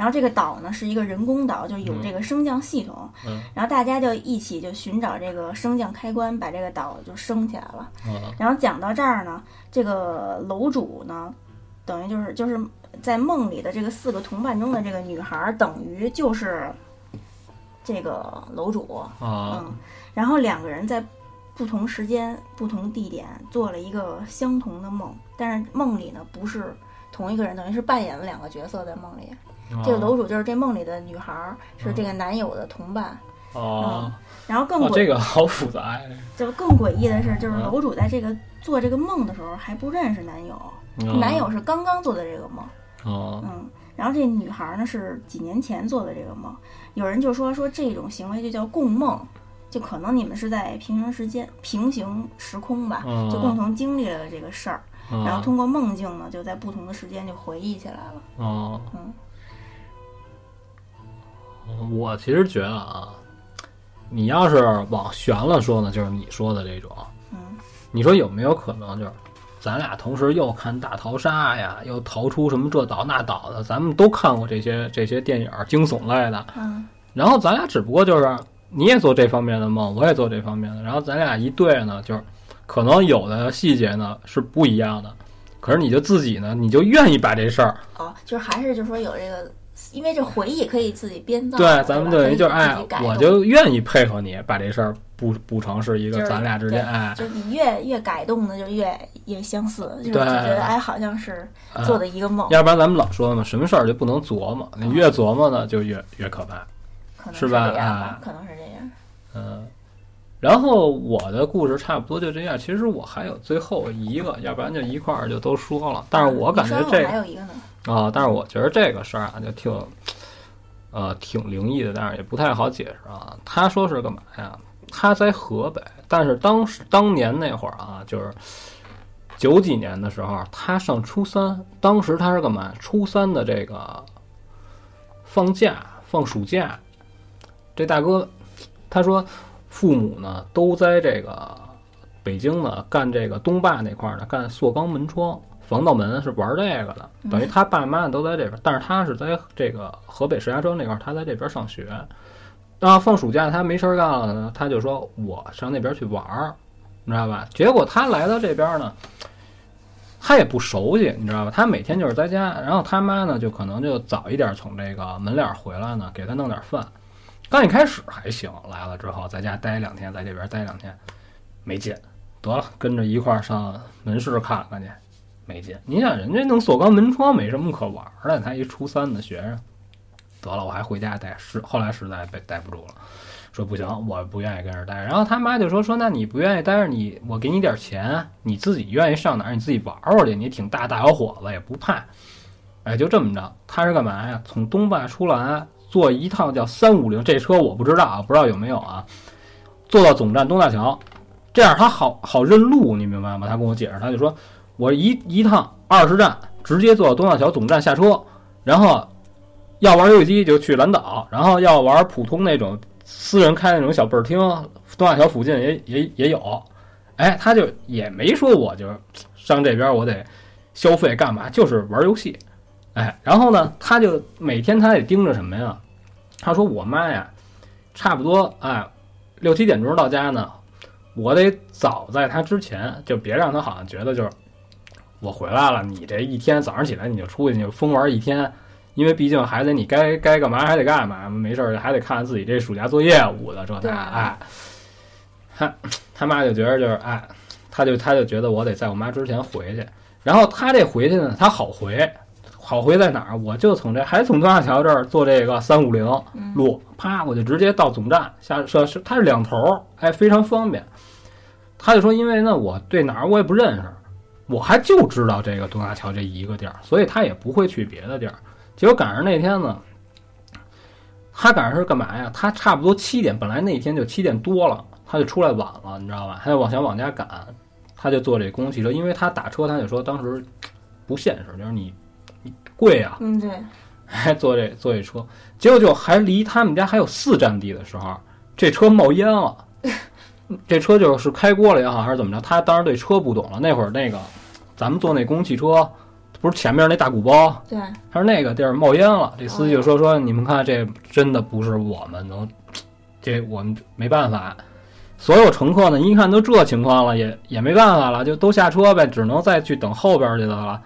然后这个岛呢是一个人工岛，就有这个升降系统，嗯然后大家就一起就寻找这个升降开关，把这个岛就升起来了。啊然后讲到这儿呢，这个楼主呢，等于就是就是在梦里的这个四个同伴中的这个女孩儿，等于就是这个楼主，啊嗯，然后两个人在不同时间、不同地点做了一个相同的梦，但是梦里呢不是同一个人，等于是扮演了两个角色在梦里。啊！这个楼主就是这梦里的女孩儿，是这个男友的同伴。哦然后更这个好复杂呀！就更诡异的是，就是嗯。楼主在这个做这个梦的时候还不认识男友，嗯。男友是刚刚做的这个梦，哦。嗯，然后这女孩呢是几年前做的这个梦，有人就说说这种行为就叫共梦，就可能你们是在平行时间、平行时空吧，嗯。就共同经历了这个事儿，嗯。然后通过梦境呢，就在不同的时间就回忆起来了，哦，嗯我其实觉得啊，你要是往悬了说呢，就是你说的这种，嗯。你说有没有可能就是咱俩同时又看大逃杀呀，又逃出什么这岛那岛的，咱们都看过这些这些电影惊悚类的，嗯。然后咱俩只不过就是你也做这方面的梦，我也做这方面的，然后咱俩一对呢，就是可能有的细节呢是不一样的，可是你就自己呢，你就愿意把这事儿，哦，就是还是就是说有这个，因为这回忆可以自己编造，对，咱们等于就是哎，我就愿意配合你把这事儿补补成是一个咱俩之间哎，就是你越越改动的就越越相似，就是就觉得哎好像是啊做的一个梦，要不然咱们老说嘛，什么事儿就不能琢磨，你越琢磨呢就越越可怕。是吧？可能是这样。嗯，然后我的故事差不多就这样。其实我还有最后一个，要不然就一块儿就都说了。但是我感觉这我还有一个呢，啊，但是我觉得这个事儿啊，就挺呃挺灵异的，但是也不太好解释啊。他说是干嘛呀？他在河北，但是当时当年那会儿啊，就是九几年的时候，他上初三，当时他是干嘛？初三的这个放假放暑假，这大哥他说父母呢都在这个北京呢干这个东坝那块儿呢干塑钢门窗。防盗门是玩这个的，等于他爸妈都在这边，但是他是在这个河北石家庄那块儿，他在这边上学。然后放暑假他没事儿干了呢，他就说我上那边去玩儿，你知道吧？结果他来到这边呢，他也不熟悉，你知道吧？他每天就是在家，然后他妈呢就可能就早一点从这个门脸回来呢，给他弄点饭。刚一开始还行，来了之后在家待两天，在这边待两天，没劲，得了，跟着一块儿上门市看看去。没劲，你想人家弄锁钢门窗没什么可玩的，他一初三的学生，得了，我还回家待，实后来实在被待不住了，说不行，我不愿意跟这儿待。然后他妈就说说，那你不愿意待着，你我给你点钱，你自己愿意上哪儿你自己玩玩去，你挺大大小伙子也不怕。哎，就这么着，他是干嘛呀？从东坝出来，坐一趟叫三五零，这车我不知道啊，不知道有没有啊？坐到总站东大桥，这样他好好认路，你明白吗？他跟我解释，他就说。我一一趟二十站，直接坐到东大桥总站下车，然后要玩游戏机就去蓝岛，然后要玩普通那种私人开那种小倍儿厅，东大桥附近也也也有。哎，他就也没说我就上这边我得消费干嘛，就是玩游戏。哎，然后呢，他就每天他得盯着什么呀？他说我妈呀，差不多哎六七点钟到家呢，我得早在他之前，就别让他好像觉得就是。我回来了，你这一天早上起来你就出去你就疯玩一天，因为毕竟还得你该该干嘛还得干嘛，没事儿还得看看自己这暑假作业捂的这那哎，他 他妈就觉得就是哎，他就他就觉得我得在我妈之前回去，然后他这回去呢，他好回，好回在哪儿？我就从这还从东大桥这儿坐这个三五零路，啪我就直接到总站下车，是它是两头儿，哎非常方便。他就说，因为呢我对哪儿我也不认识。我还就知道这个东大桥这一个地儿，所以他也不会去别的地儿。结果赶上那天呢，他赶上是干嘛呀？他差不多七点，本来那天就七点多了，他就出来晚了，你知道吧？他就往想往家赶，他就坐这公共汽车，因为他打车，他就说当时不现实，就是你你贵啊，嗯，对，还 坐这坐这车，结果就还离他们家还有四站地的时候，这车冒烟了。这车就是开锅了也好，还是怎么着？他当时对车不懂了。那会儿那个咱们坐那公共汽车，不是前面那大鼓包，对，他说那个地儿冒烟了。这司机就说说你们看，这真的不是我们能，这我们没办法。所有乘客呢，一看都这情况了，也也没办法了，就都下车呗，只能再去等后边去的了。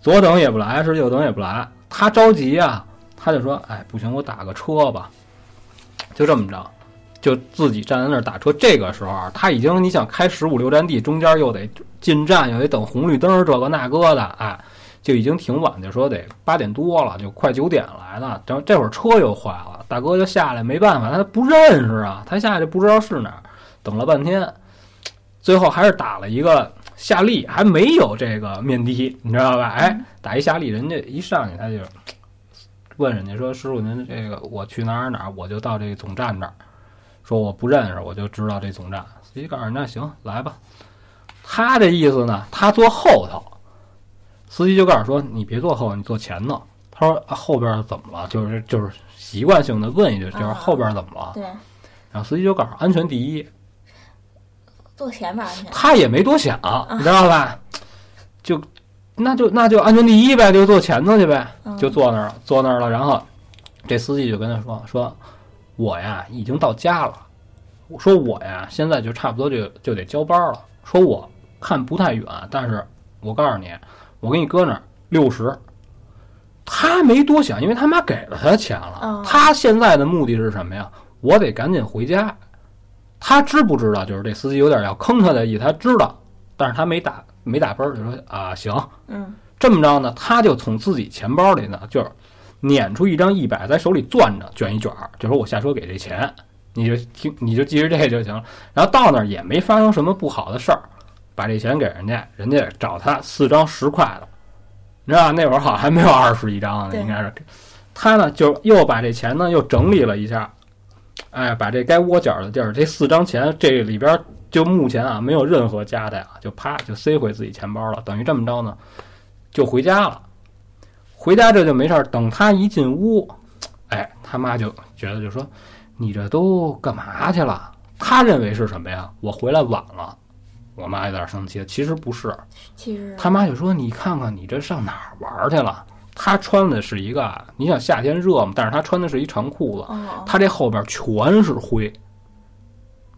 左等也不来，是右等也不来，他着急啊，他就说：“哎，不行，我打个车吧。”就这么着，就自己站在那儿打车。这个时候，他已经你想开十五六站地，中间又得进站，又得等红绿灯，这个那个的，哎，就已经挺晚，就说得八点多了，就快九点来了。等这会儿车又坏了，大哥就下来，没办法，他不认识啊，他下去不知道是哪儿，等了半天，最后还是打了一个。夏利还没有这个面的，你知道吧？哎，打一夏利，人家一上去他就问人家说：“师傅，您这个我去哪儿哪儿，我就到这个总站这儿。说我不认识，我就知道这总站。司机告诉那行来吧。他的意思呢，他坐后头，司机就告诉说你别坐后，你坐前头。他说后边怎么了？就是就是习惯性的问一句，就是后边怎么了？对。然后司机就告诉安全第一。坐前面安全，他也没多想，你知道吧？就那就那就安全第一呗，就坐前头去呗，就坐那儿了，坐那儿了。然后这司机就跟他说：“说我呀已经到家了，我说我呀现在就差不多就就得交班了。说我看不太远，但是我告诉你，我给你搁那儿六十。”他没多想，因为他妈给了他钱了。他现在的目的是什么呀？我得赶紧回家。他知不知道？就是这司机有点要坑他的意思，他知道，但是他没打没打分，就说啊行，嗯，这么着呢，他就从自己钱包里呢，就是捻出一张一百，在手里攥着，卷一卷儿，就说我下车给这钱，你就听，你就记着这就行了。然后到那儿也没发生什么不好的事儿，把这钱给人家，人家找他四张十块的，你知道那会儿好像还没有二十一张呢，应该是，他呢就又把这钱呢又整理了一下。哎，把这该窝角的地儿，这四张钱，这里边就目前啊没有任何夹带啊，就啪就塞回自己钱包了，等于这么着呢，就回家了。回家这就没事儿，等他一进屋，哎，他妈就觉得就说：“你这都干嘛去了？”他认为是什么呀？我回来晚了。我妈有点生气，其实不是，其实他妈就说：“你看看你这上哪儿玩去了？”他穿的是一个，你想夏天热嘛？但是他穿的是一长裤子，他这后边全是灰，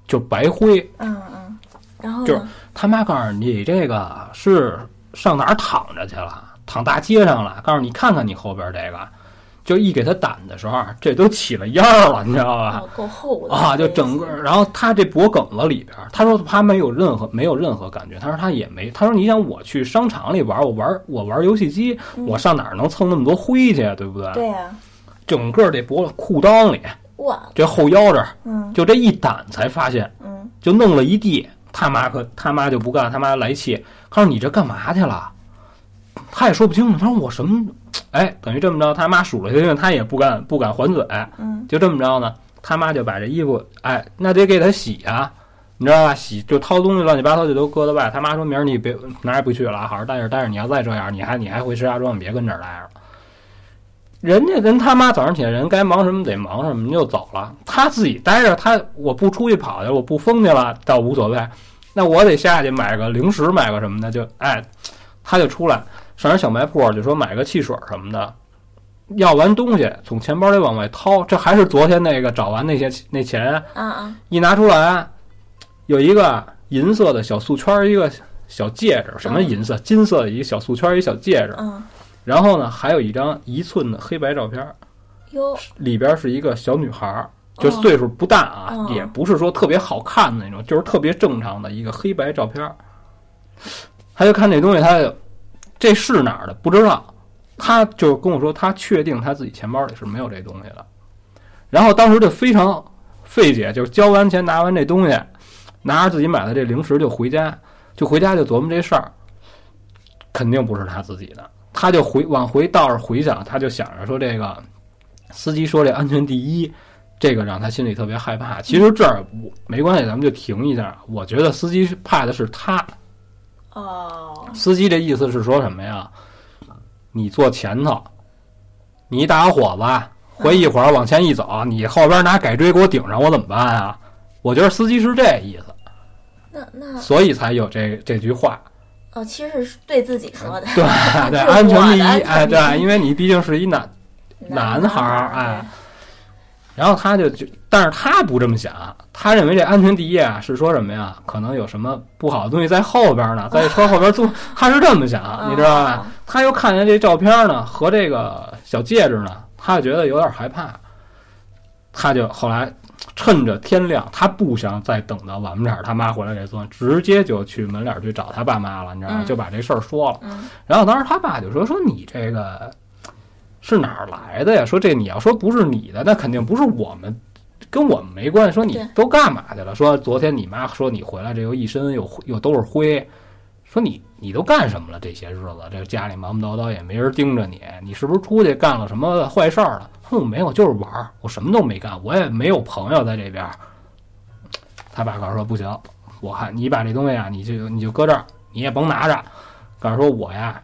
就白灰。嗯嗯，然后就是他妈告诉你这个是上哪儿躺着去了？躺大街上了？告诉你看看你后边这个。就一给他掸的时候，这都起了烟儿了，你知道吧？够厚的啊！就整个，然后他这脖梗子里边，他说他没有任何没有任何感觉。他说他也没，他说你想我去商场里玩，我玩我玩游戏机，我上哪儿能蹭那么多灰去，对不对？对呀。整个这脖裤裆里，哇，这后腰这儿，嗯，就这一掸才发现，嗯，就弄了一地。他妈可他妈就不干，他妈来气，他说你这干嘛去了？他也说不清楚，他说我什么？哎，等于这么着，他妈数了一下，他也不敢不敢还嘴，嗯，就这么着呢，他妈就把这衣服，哎，那得给他洗啊，你知道吧？洗就掏东西乱七八糟就都搁在外。他妈说明儿你别哪也不去了，好好待着待着。你要再这样，你还你还回石家庄，别跟这儿待着。人家跟他妈早上起来人该忙什么得忙什么，就走了。他自己待着，他我不出去跑去，我不疯去了倒无所谓。那我得下去买个零食，买个什么的，就哎，他就出来。上人小卖铺就说买个汽水什么的，要完东西从钱包里往外掏，这还是昨天那个找完那些那钱，啊啊，一拿出来，有一个银色的小素圈，一个小戒指，什么银色、金色的一个小素圈，一小戒指，嗯，然后呢，还有一张一寸的黑白照片，哟，里边是一个小女孩，就岁数不大啊，也不是说特别好看的那种，就是特别正常的一个黑白照片，他就看这东西，他就。这是哪儿的？不知道，他就跟我说，他确定他自己钱包里是没有这东西的。然后当时就非常费解，就是交完钱拿完这东西，拿着自己买的这零食就回家，就回家就琢磨这事儿，肯定不是他自己的。他就回往回倒着回想，他就想着说这个司机说这安全第一，这个让他心里特别害怕。其实这儿没关系，咱们就停一下。我觉得司机怕的是他。哦，司机这意思是说什么呀？你坐前头，你一大小伙子，回一会儿往前一走，你后边拿改锥给我顶上，我怎么办啊？我觉得司机是这意思，那那。所以才有这这句话。哦，其实是对自己说的，对 对，安全第一，哎，对，因为你毕竟是一男男孩儿，哎，然后他就就，但是他不这么想，他认为这安全第一啊，是说什么呀？可能有什么不好的东西在后边呢，在车后边坐，他是这么想，你知道吧？他又看见这照片呢和这个小戒指呢，他就觉得有点害怕，他就后来趁着天亮，他不想再等到晚点儿他妈回来给做，直接就去门脸去找他爸妈了，你知道吗？嗯就把这事儿说了。嗯然后当时他爸就说：“说你这个是哪儿来的呀？说这你要说不是你的，那肯定不是我们，跟我们没关系。说你都干嘛去了？说昨天你妈说你回来这又一身又又都是灰，说你你都干什么了？这些日子这家里忙忙叨叨也没人盯着你，你是不是出去干了什么坏事儿了？哼没有，就是玩儿，我什么都没干，我也没有朋友在这边儿。他爸告诉说不行，我看你把这东西啊，你就你就搁这儿，你也甭拿着。告诉说我呀，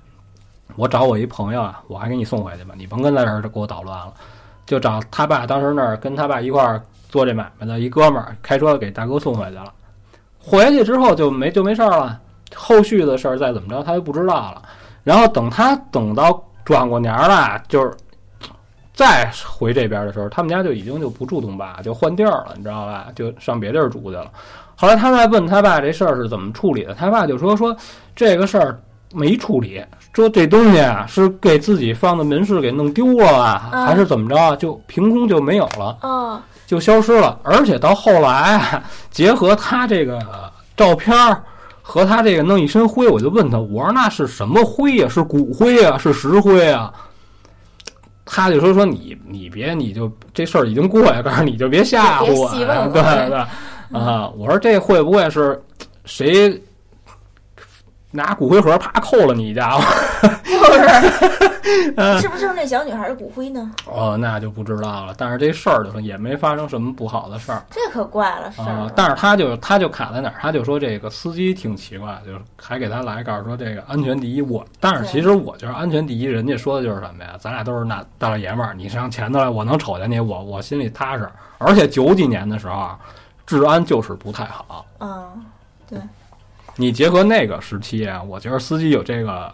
我找我一朋友啊，我还给你送回去吧，你甭跟在这儿给我捣乱了。就找他爸当时那儿跟他爸一块儿做这买卖的一哥们儿，开车给大哥送回去了。回去之后就没就没事儿了，后续的事儿再怎么着他就不知道了。然后等他等到转过年了，就是再回这边的时候，他们家就已经就不住东坝，就换地儿了，你知道吧？就上别地儿住去了。后来他再问他爸这事儿是怎么处理的，他爸就说说这个事儿没处理，说这东西啊是给自己放的门市给弄丢了啊，啊还是怎么着啊？就凭空就没有了，哦，就消失了。而且到后来啊，结合他这个照片儿和他这个弄一身灰，我就问他，我说那是什么灰呀、是骨灰呀、是石灰啊？他就说说你你别你就这事儿已经过去，告诉你就别吓唬我对对啊！我说这会不会是谁拿骨灰盒啪扣了你一家伙？就是，是不是那小女孩的骨灰呢？哦，那就不知道了。但是这事儿就是也没发生什么不好的事儿这可怪了，是啊。但是他就他就卡在哪儿？他就说这个司机挺奇怪，就是还给他来告诉说这个安全第一。我但是其实我觉得安全第一，人家说的就是什么呀？咱俩都是那大老爷们儿，你上前头来，我能瞅见你，我我心里踏实。而且九几年的时候啊，治安就是不太好。嗯，你结合那个时期啊，我觉得司机有这个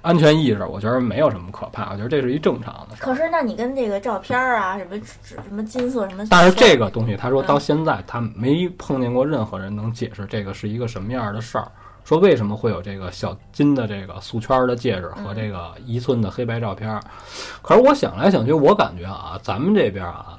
安全意识，我觉得没有什么可怕，我觉得这是一正常的。可是那你跟这个照片啊，什么纸什么金色什么，但是这个东西，他说到现在他没碰见过任何人能解释这个是一个什么样的事儿，说为什么会有这个小金的这个素圈的戒指和这个一寸的黑白照片。可是我想来想去，我感觉啊，咱们这边啊。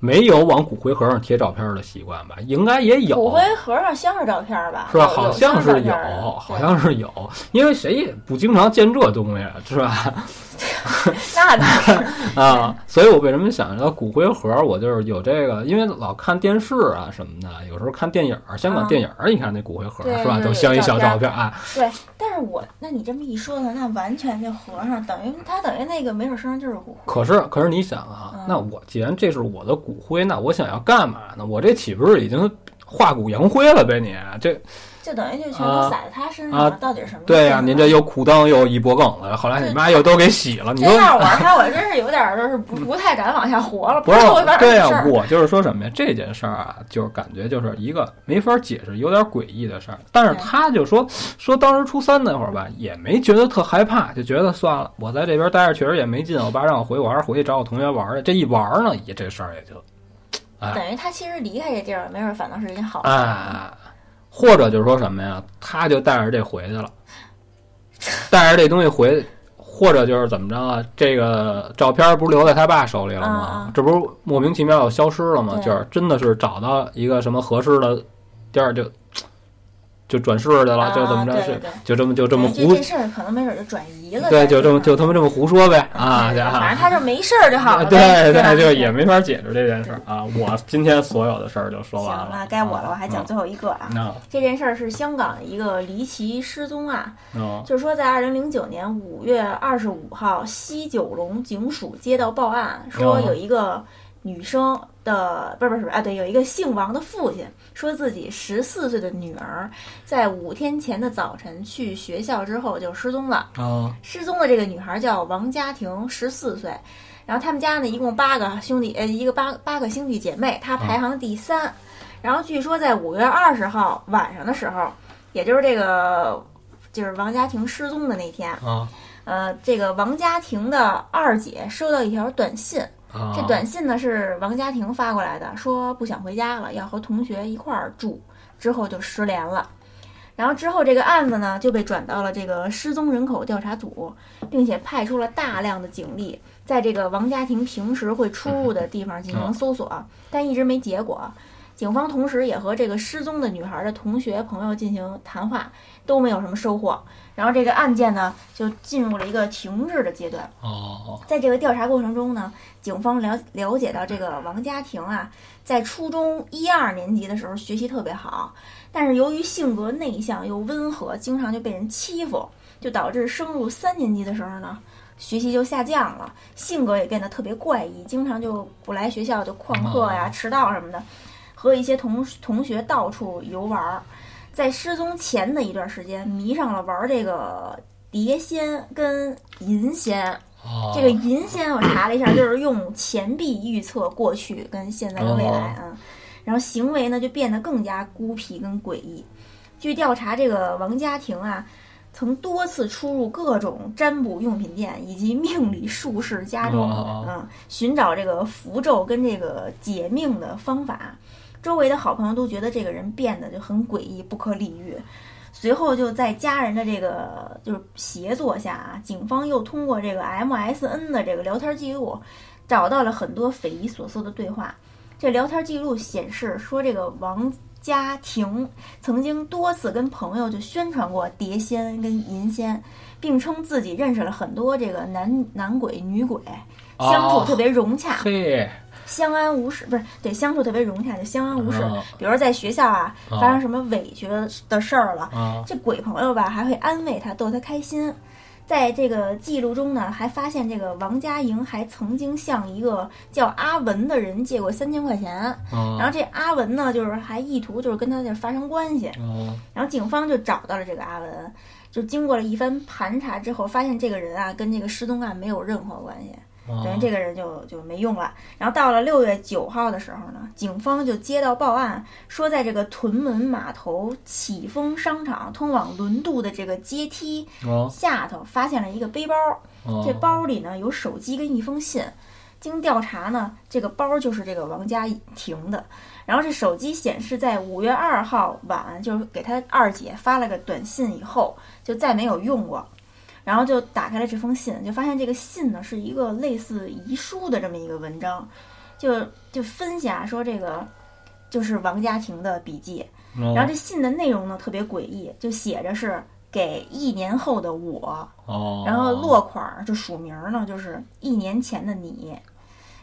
没有往骨灰盒上贴照片的习惯吧？应该也有，骨灰盒上镶着照片吧？是吧？好像是有好像是有，因为谁也不经常见这东西，是吧？那倒是，啊，所以我为什么想到骨灰盒？我就是有这个，因为老看电视啊什么的，有时候看电影儿，香港啊电影儿，你看那骨灰盒是吧，都镶一小照片啊。对。但是我，那你这么一说呢，那完全就合上，等于它等于那个没准身上就是骨灰。可是，可是你想啊，嗯那我既然这是我的骨骨灰，那我想要干嘛呢？我这岂不是已经化骨扬灰了呗？你这就等于就全啊都撒在他身上啊了，到底什么？对呀、您这又裤裆又一脖梗子，后来你妈又都给洗了，你说这样我他我真是有点儿就是不不太敢往下活了，不是对呀。我就是说什么呀？这件事儿啊，就是感觉就是一个没法解释、有点诡异的事儿。但是他就说说当时初三那会儿吧，也没觉得特害怕，就觉得算了，我在这边待着确实也没劲，我爸让我回，我还是回去找我同学玩儿去。这一玩儿呢，也这事儿也就哎等于他其实离开这地儿，没准反倒是一件好事。啊，或者就是说什么呀？他就带着这回去了，带着这东西回。或者就是怎么着啊？这个照片不是留在他爸手里了吗？这不是莫名其妙又消失了吗？就是真的是找到一个什么合适的地儿就就转世去了，啊就怎么着是就这么就这么胡这这事儿可能没准就转移了。对，就这么么就他妈这么胡说呗啊！反正他就没事儿就好了呗。对对吧，就也没法解释这件事儿啊。我今天所有的事儿就说完了，，行了该我了，啊我还讲最后一个啊。那这件事儿是香港一个离奇失踪案，那就是说在二零零九年五月二十五号，西九龙警署接到报案，说哦有一个女生的不是不是啊，对，有一个姓王的父亲说自己十四岁的女儿在五天前的早晨去学校之后就失踪了。啊失踪的这个女孩叫王佳婷，十四岁。然后他们家呢一共八个兄弟，呃，一个八八个兄弟姐妹，她排行第三。然后据说在五月二十号晚上的时候，也就是这个就是王佳婷失踪的那天，啊呃，这个王佳婷的二姐收到一条短信，这短信呢是王家庭发过来的，说不想回家了，要和同学一块儿住，之后就失联了。然后之后这个案子呢就被转到了这个失踪人口调查组，并且派出了大量的警力，在这个王家庭平时会出入的地方进行搜索，但一直没结果。警方同时也和这个失踪的女孩的同学朋友进行谈话，都没有什么收获。然后这个案件呢就进入了一个停滞的阶段。哦在这个调查过程中呢，警方了了解到这个王佳婷啊，在初中一二年级的时候学习特别好，但是由于性格内向又温和，经常就被人欺负，就导致升入三年级的时候呢，学习就下降了，性格也变得特别怪异，经常就不来学校就旷课呀、哦迟到什么的，和一些同同学到处游玩儿。在失踪前的一段时间，迷上了玩这个碟仙跟银仙。哦，这个银仙我查了一下，就是用钱币预测过去跟现在的未来啊，然后行为呢就变得更加孤僻跟诡异。据调查，这个王家庭啊，曾多次出入各种占卜用品店以及命理术士家中，哦嗯，寻找这个符咒跟这个解命的方法。周围的好朋友都觉得这个人变得就很诡异，不可理喻。随后就在家人的这个就是协作下啊，警方又通过这个 MSN 的这个聊天记录，找到了很多匪夷所思的对话。这聊天记录显示说，这个王家庭曾经多次跟朋友就宣传过碟仙跟银仙，并称自己认识了很多这个男男鬼女鬼，相处特别融洽。嘿，相安无事，不是对相处特别融洽，就相安无事。啊。比如在学校啊，啊。发生什么委屈的事儿了，啊。这鬼朋友吧还会安慰他，逗他开心。在这个记录中呢，还发现这个王佳莹还曾经向一个叫阿文的人借过三千块钱，然啊后这阿文呢，就是还意图就是跟他这发生关系，啊。然后警方就找到了这个阿文，就经过了一番盘查之后，发现这个人啊跟这个失踪案没有任何关系。啊等于这个人就就没用了。然后到了六月九号的时候呢，警方就接到报案，说在这个屯门码头启丰商场通往轮渡的这个阶梯啊下头发现了一个背包，啊这包里呢有手机跟一封信。经调查呢，这个包就是这个王佳婷的。然后这手机显示，在五月二号晚，就是给他二姐发了个短信以后，就再没有用过。然后就打开了这封信，就发现这个信呢是一个类似遗书的这么一个文章，就就分析啊说这个就是王家庭的笔记，然后这信的内容呢特别诡异，就写着是给一年后的我，哦，然后落款儿就署名儿呢就是一年前的你。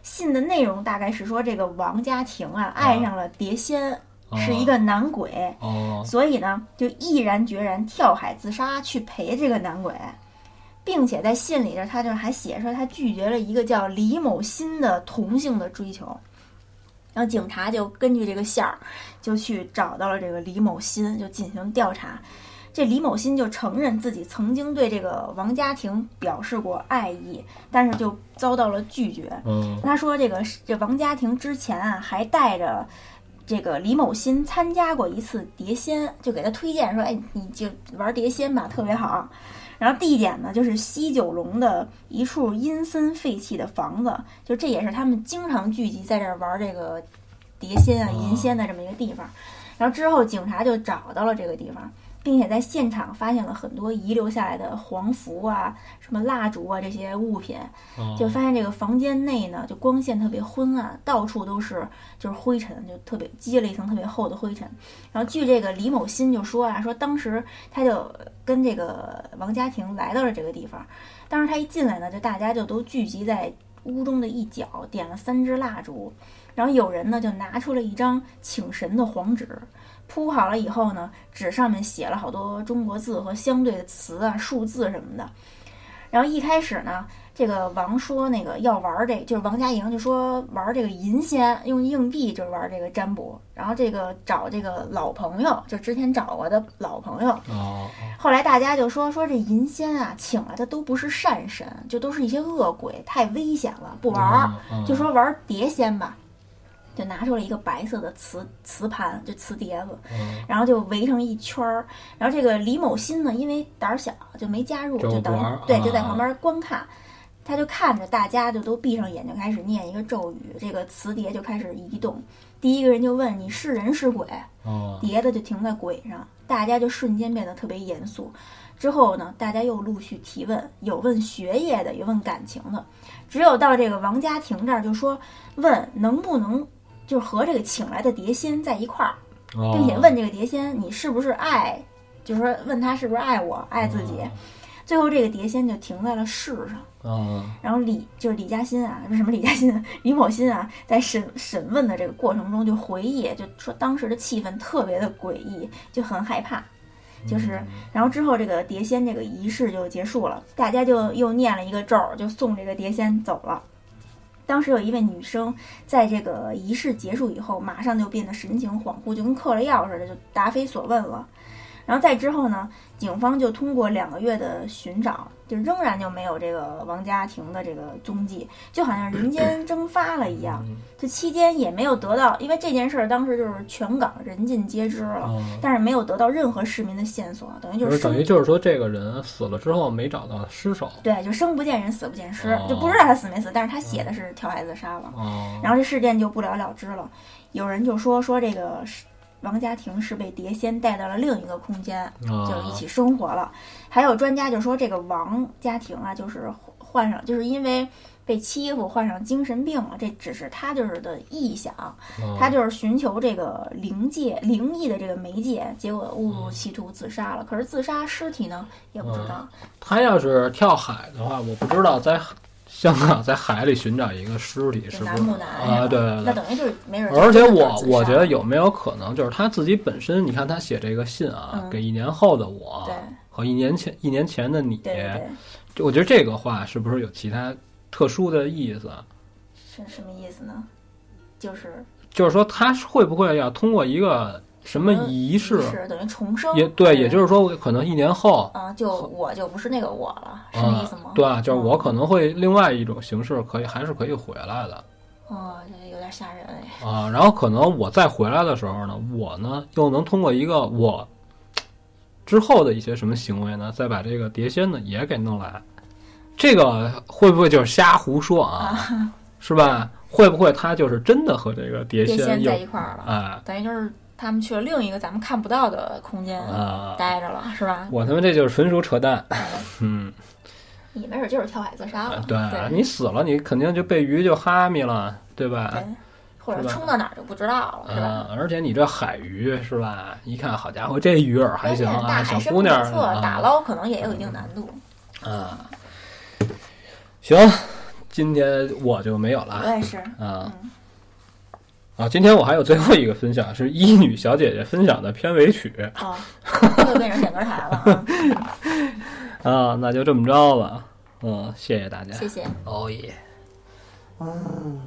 信的内容大概是说这个王家庭啊爱上了碟仙，是一个男鬼，哦所以呢，就毅然决然跳海自杀去陪这个男鬼，并且在信里头，他就还写说他拒绝了一个叫李某新的同性的追求。然后警察就根据这个线儿，就去找到了这个李某新，就进行调查。这李某新就承认自己曾经对这个王家庭表示过爱意，但是就遭到了拒绝。嗯他说这个这王家庭之前啊，还带着这个李某新参加过一次碟仙，就给他推荐说，哎，你就玩碟仙吧，特别好。然后地点呢，就是西九龙的一处阴森废弃的房子，就这也是他们经常聚集在这儿玩这个碟仙啊、哦银仙的这么一个地方。然后之后警察就找到了这个地方，并且在现场发现了很多遗留下来的黄符啊、什么蜡烛啊这些物品。哦就发现这个房间内呢，就光线特别昏暗，到处都是就是灰尘，就特别积了一层特别厚的灰尘。然后据这个李某新就说啊，说当时他就跟这个王家庭来到了这个地方，当时他一进来呢，就大家就都聚集在屋中的一角，点了三支蜡烛，然后有人呢就拿出了一张请神的黄纸。铺好了以后呢，纸上面写了好多中国字和相对的词啊、数字什么的。然后一开始呢，这个王说那个要玩这，就是王家营就说玩这个银仙，用硬币就是玩这个占卜。然后这个找这个老朋友，就之前找过的老朋友。哦，后来大家就说说这银仙啊，请来的都不是善神，就都是一些恶鬼，太危险了，不玩儿。嗯就说玩碟仙吧，就拿出了一个白色的瓷瓷盘，就瓷碟子，嗯然后就围成一圈儿。然后这个李某新呢，因为胆儿小，就没加入，就就等于对，就在啊旁边观看。他就看着大家就都闭上眼睛开始念一个咒语，这个瓷碟就开始移动。第一个人就问你是人是鬼，哦，碟子就停在鬼上，大家就瞬间变得特别严肃。之后呢，大家又陆续提问，有问学业的，有问感情的，只有到这个王家庭这儿就说问能不能就是和这个请来的碟仙在一块儿，哦并且问这个碟仙你是不是爱，就是说问他是不是爱我，爱自己。最后这个碟仙就停在了世上。嗯然后李就是李嘉欣啊，不是什么李嘉欣，李某欣啊，在审审问的这个过程中就回忆，就说当时的气氛特别的诡异，就很害怕。就是，然后之后这个碟仙这个仪式就结束了，大家就又念了一个咒儿，就送这个碟仙走了。当时有一位女生在这个仪式结束以后，马上就变得神情恍惚，就跟嗑了药似的，就答非所问了。然后再之后呢，警方就通过两个月的寻找，就仍然就没有这个王家庭的这个踪迹，就好像人间 蒸发了一样。这期间也没有得到，因为这件事儿当时就是全港人尽皆知了，哦但是没有得到任何市民的线索，等于就就是是等于就是说，这个人死了之后没找到尸首。对，就生不见人，死不见尸，哦就不知道他死没死，但是他写的是跳海自杀了。哦，然后这事件就不了了之了。有人就说说这个是王家庭是被碟仙带到了另一个空间，哦就一起生活了。还有专家就说这个王家庭啊，就是患上，就是因为被欺负患上精神病了，这只是他就是的臆想，哦他就是寻求这个灵界灵异的这个媒介，结果误入歧途自杀了。可是自杀尸体呢，也不知道。他要是跳海的话，我不知道在香港在海里寻找一个尸体是不是啊？对对对。那等于就是没准儿而且我我觉得有没有可能，就是他自己本身，你看他写这个信啊，嗯给一年后的我和一年前一年前的你，我觉得这个话是不是有其他特殊的意思？是什么意思呢？就是就是说他会不会要通过一个什么仪式？是等于重生，也对，也就是说，可能一年后，啊，就我就不是那个我了，是那意思吗？对啊，就是我嗯可能会另外一种形式，可以还是可以回来的哦，这有点吓人哎。啊。然后可能我再回来的时候呢，我呢又能通过一个我之后的一些什么行为呢，再把这个碟仙呢也给弄来。这个会不会就是瞎胡说啊？是吧？会不会他就是真的和这个碟碟仙在一块儿了，啊等于就是他们去了另一个咱们看不到的空间啊？待着了，是吧？我他妈这就是纯属扯淡。嗯，你没准就是跳海自杀了，对对你死了，你肯定就被鱼就哈密了，对吧？对，或者冲到哪儿就不知道了，是吧？啊，而且你这海鱼是吧？一看，好家伙，这鱼饵还行啊，小姑娘测，打啊捞可能也有一定难度。啊。行，今天我就没有了我也是，啊嗯，啊，今天我还有最后一个分享，是一女小姐姐分享的片尾曲。啊，又变成点歌台了 啊。那就这么着吧。嗯，谢谢大家。谢谢。哦耶。嗯。